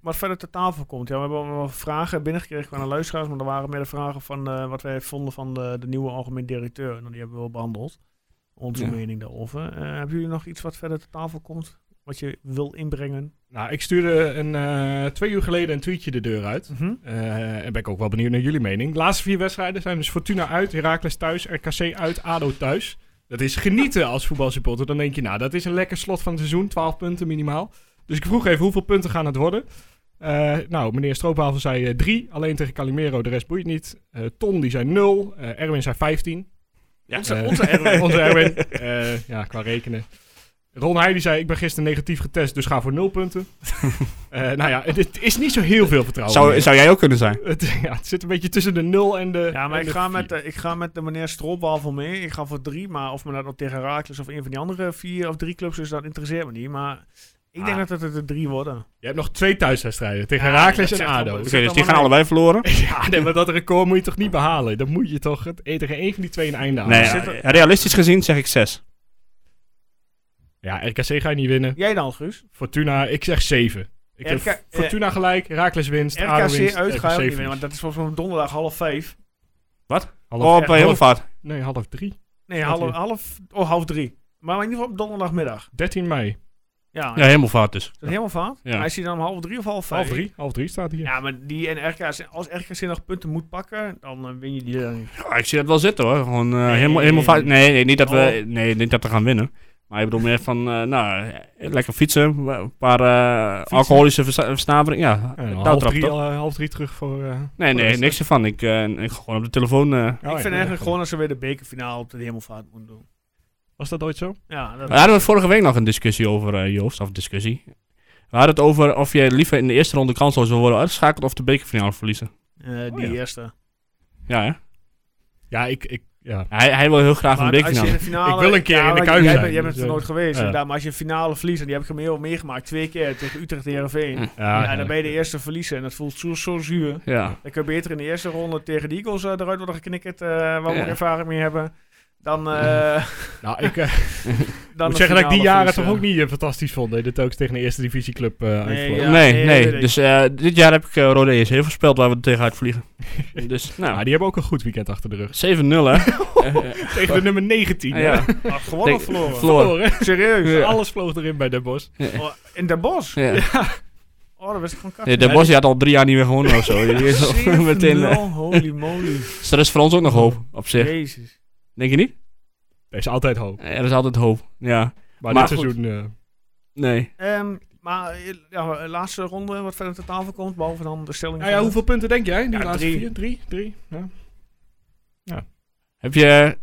wat verder ter tafel komt. Ja, we hebben wel vragen binnengekregen van de luisteraars, maar er waren meer de vragen van eh, wat wij vonden van de, de nieuwe algemeen directeur. En die hebben we wel behandeld. Onze Ja. mening daarover. Eh, hebben jullie nog iets wat verder ter tafel komt? Wat je wil inbrengen? Nou, ik stuurde een, eh, twee uur geleden een tweetje de deur uit. Mhm. En ben ik ook wel benieuwd naar jullie mening. De laatste vier wedstrijden zijn dus Fortuna uit, Heracles thuis, RKC uit, ADO thuis. Dat is genieten als voetbalsupporter. Dan denk je, nou, dat is een lekker slot van het seizoen. 12 punten minimaal. Dus ik vroeg even, hoeveel punten gaan het worden? Eh, nou, meneer Stroophavel zei eh, drie. Alleen tegen Calimero, de rest boeit niet. Eh, Ton, die zei 0. Eh, Erwin zei 15. Ja. Onze, Eh, onze Erwin. Onze Erwin. Eh, ja, qua rekenen. Ron Heij die zei, ik ben gisteren negatief getest, dus ga voor 0 punten. Eh, nou ja, het is niet zo heel veel vertrouwen. Zou, meer. zou jij ook kunnen zijn? Het, ja, het zit een beetje tussen de 0 en de. Ja, maar ik de ga, met, de, ik ga met de meneer Stroopwafel mee. Ik ga voor drie, maar of me dat dan tegen Herakles of een van die andere vier of drie clubs is, dat interesseert me niet. Maar ik denk Ah. dat het er drie worden. Je hebt nog twee thuiswedstrijden tegen Ja, Herakles en ADO. Oké, dus die gaan allebei verloren. Ja, nee, maar dat record moet je toch niet behalen? Dan moet je toch het, eh, tegen één van die twee een einde aan. Nee, er- ja, realistisch gezien zeg ik zes. Ja, RKC ga je niet winnen. Jij dan, Guus? Fortuna, ik zeg 7. Ik heb RK eh, Fortuna gelijk, Herakles winst, ADO RKC winst, uit ga je niet winnen, want dat is volgens mij donderdag half vijf. Half, Oh, Hemelvaart. Nee, half drie. Nee, half, half, oh, half drie. Maar in ieder geval op donderdagmiddag. 13 mei. Ja, Ja, Hemelvaart dus. is dat helemaal fout? Ja. Hij is hij dan om half drie of half vijf? Half drie. Half drie staat hier. Ja, maar die en RKC, als RKC nog punten moet pakken, dan eh, win je die dan niet. Ja, ik zie dat wel zitten hoor. Gewoon eh Nee. helemaal, Hemelvaart. Nee, nee, niet dat we, Oh. nee, niet dat we gaan winnen. Maar ik bedoel meer van, eh, nou, eh, lekker fietsen. Een paar eh, alcoholische versnaperingen. Ja, En half, drie, eh, half drie terug voor... eh, Nee, voor nee, niks ervan. Ik, eh, ik ga gewoon op de telefoon. eh. Oh, ik ja, vind ja, eigenlijk ja. gewoon dat ze weer de bekerfinale op de hemelvaart moeten doen. Was dat ooit zo? Ja, dat, We hadden we vorige week nog een discussie over, eh, Joost. Of discussie. We hadden het over of je liever in de eerste ronde kansloos wil worden uitgeschakeld of de bekerfinale verliezen. eh, die Oh, ja. eerste. Ja, hè? Ja, ik, ik ja. Hij, hij wil heel graag een Maar als je in bekerfinale. de finale... Ik wil een keer in de Kuip jij zijn, bent- Jij bent dus, er eh, nooit geweest. ja. maar als je een finale verliest, en die heb ik hem meegemaakt, twee keer tegen Utrecht en Heerenveen. Ja, ja, dan ben je de eerste verliezen en dat voelt zo, zo zuur. Ja. Dan kun je beter in de eerste ronde tegen de Eagles uh, eruit worden geknikkerd, uh, waar we ervaring mee hebben. Dan, uh, Nou, ik eh, dan moet de zeggen dat ik die jaren toch ook niet eh, fantastisch vond. Dat dit ook tegen een eerste divisieclub eh uitvloog. Ja, nee, nee, nee. ik. Dus eh, dit jaar heb ik uh, Rode ESC heel voorspeld waar we tegen uitvliegen. dus, Nou, nou, die hebben ook een goed weekend achter de rug. 7-0 hè. Tegen de nummer 19. hè? ja. Maar gewonnen of verloren? Serieus? Ja. Alles vloog erin bij Den Bosch. Oh, in Den Bosch? Ja. Oh, dat wist ik van Ja, de Bos had al drie jaar niet meer gewonnen of zo. Die is al meteen, Holy moly. dus er is voor ons ook nog hoop op zich. Jezus. Denk je niet? Er is altijd hoop. Er is altijd hoop. Ja. Maar, Maar dit goed. seizoen... eh, Nee. Ehm, maar eh, ja, laatste ronde, wat verder ter tafel komt, behalve dan de stelling. nou ja, hoeveel punten denk jij? Die Ja, laatste drie. vier? Drie? Drie? Ja. Heb je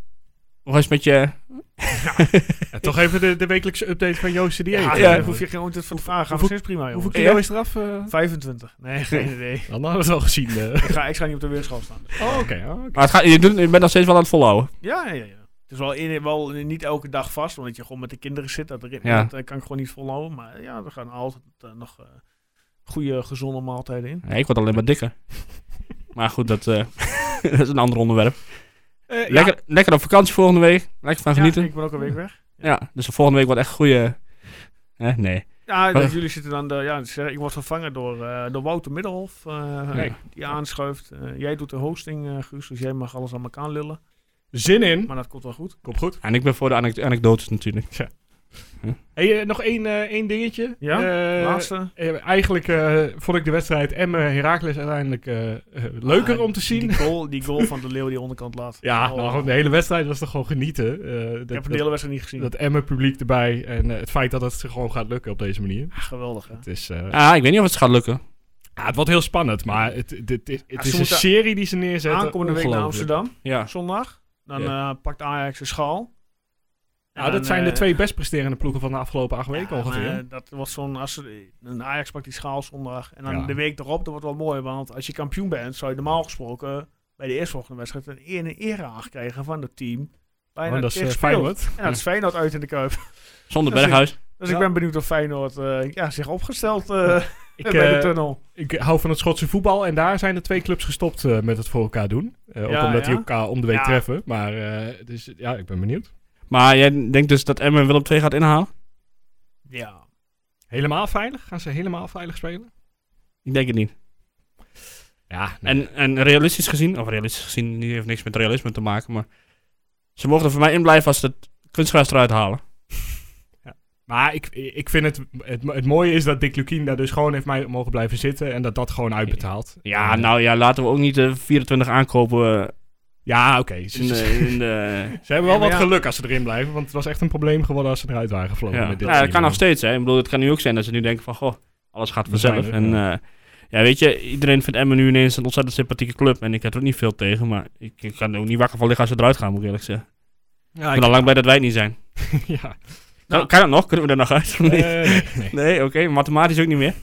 nog eens met je... Ja, toch even de, de wekelijkse update van Joost de Ja, Dieet. ja, daar hoef je geen ooit van te vragen. Hoeveel- steeds prima, jongen. Hoeveel kilo is eraf? eh? 25. Nee, geen idee. Dan hadden we het al gezien. eh. ik, ga, ik ga niet op de weegschaal staan. dus. Oh, oké. oh, oké. Maar het gaat, je, doet, je bent nog steeds wel aan het volhouden. Ja, ja, ja. Het is wel, in, wel niet elke dag vast, omdat je gewoon met de kinderen zit. Dat, ritme, Ja. dat eh, kan ik gewoon niet volhouden. Maar ja, er gaan altijd eh, nog eh, goede, gezonde maaltijden in. Ja, ik word alleen maar dikker. maar goed, dat, eh, dat is een ander onderwerp. Eh, ja. Lekker, lekker op vakantie volgende week. Lekker van genieten. Ja, Ja, ik ben ook een week weg. dus de volgende week wordt echt een goede... Hè? Nee. Ja, Maar- dus jullie zitten dan, de, ja, dus, eh, ik word vervangen door, eh, door Wouter Middelhof, eh, die aanschuift. Jij doet de hosting, eh, Guus, dus jij mag alles aan elkaar lullen. Zin in. Maar dat komt wel goed. Komt goed. En ik ben voor de anek- anekdotes natuurlijk. Hey, eh, nog één, eh, één dingetje. Ja, Eh, Laatste. eigenlijk eh, vond ik de wedstrijd Emmen-Heracles uiteindelijk eh, eh, leuker Ah, om te zien. Die goal, die goal van de Leeuw die onderkant laat. Ja, Oh. nou, gewoon de hele wedstrijd was toch gewoon genieten. Eh, ik dat, heb de dat, hele wedstrijd niet gezien. dat Emmen-publiek erbij en eh, het feit dat het ze gewoon gaat lukken op deze manier. Ah, geweldig, hè? Het is, eh, Ah, ik weet niet of het gaat lukken. ja, het wordt heel spannend, maar het, het, het, het Ja, is een serie die ze neerzetten. Aankomende week naar. Amsterdam, Ja. zondag. Dan eh, pakt Ajax de schaal. Nou, dat zijn de eh, twee best presterende ploegen van de afgelopen acht weken ja, ongeveer. maar, eh, dat wordt zo'n, een Ajax pakt die schaal zondag. En dan Ja. de week erop, dat wordt wel mooi. Want als je kampioen bent, zou je normaal gesproken bij de eerstvolgende wedstrijd een eer en ere krijgen van het team. Bijna Oh, dat is speelt. Feyenoord. Ja, dat is Feyenoord uit in de Kuip. Zonder is- Berghuis. Dus Ja. ik ben benieuwd of Feyenoord eh, ja, zich opgesteld eh Ik, bij de tunnel. ik hou van het Schotse voetbal en daar zijn de twee clubs gestopt met het voor elkaar doen. Eh, ook Ja, omdat ja. die elkaar om de week Ja. treffen. Maar eh, dus, ja, ik ben benieuwd. Maar jij denkt dus dat Emmen Willem II gaat inhalen? Ja. Helemaal veilig? Gaan ze helemaal veilig spelen? Ik denk het niet. Ja, En, en realistisch gezien, of realistisch gezien, die heeft niks met realisme te maken, maar ze mogen er voor mij in blijven als ze het kunstgras eruit halen. Maar ik, ik vind het, het, het mooie is dat Dick Lukien daar dus gewoon heeft mij mogen blijven zitten en dat dat gewoon uitbetaalt. Ja, Eh, nou ja, laten we ook niet de 24 aankopen eh, Ja, oké. Ze, in ze- de... In de ze hebben wel Ja, wat ja. geluk als ze erin blijven, want het was echt een probleem geworden als ze eruit waren gevlogen. ja. met dit Nou, dat kan nog steeds, hè. Ik bedoel, het kan nu ook zijn dat ze nu denken van, goh, alles gaat vanzelf. En ja. ja. ja, weet je, iedereen vindt Emmen nu ineens een ontzettend sympathieke club. En ik heb er ook niet veel tegen, maar ik, ik kan er ook niet wakker van liggen als ze eruit gaan, moet ik eerlijk zeggen. Ja, Ik ben al lang blij dat wij het niet zijn. ja. Kan, kan dat nog? Kunnen we er nog uit? Eh, nee, nee, nee. nee oké. Mathematisch ook niet meer.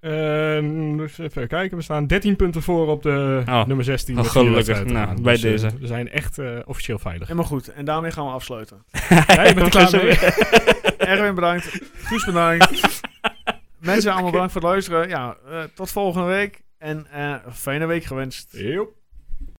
Eh, dus even kijken, we staan 13 punten voor op de Oh. nummer 16. Oh, met vier gelukkig. Nou, gaan. bij Dus, eh, deze. we zijn echt eh, officieel veilig. Helemaal goed. En daarmee gaan we afsluiten. Ja, je bent er klaar mee? Erwin bedankt. Guus bedankt. Mensen allemaal bedankt voor het luisteren. Ja, eh, tot volgende week. En eh, een fijne week gewenst. Joep.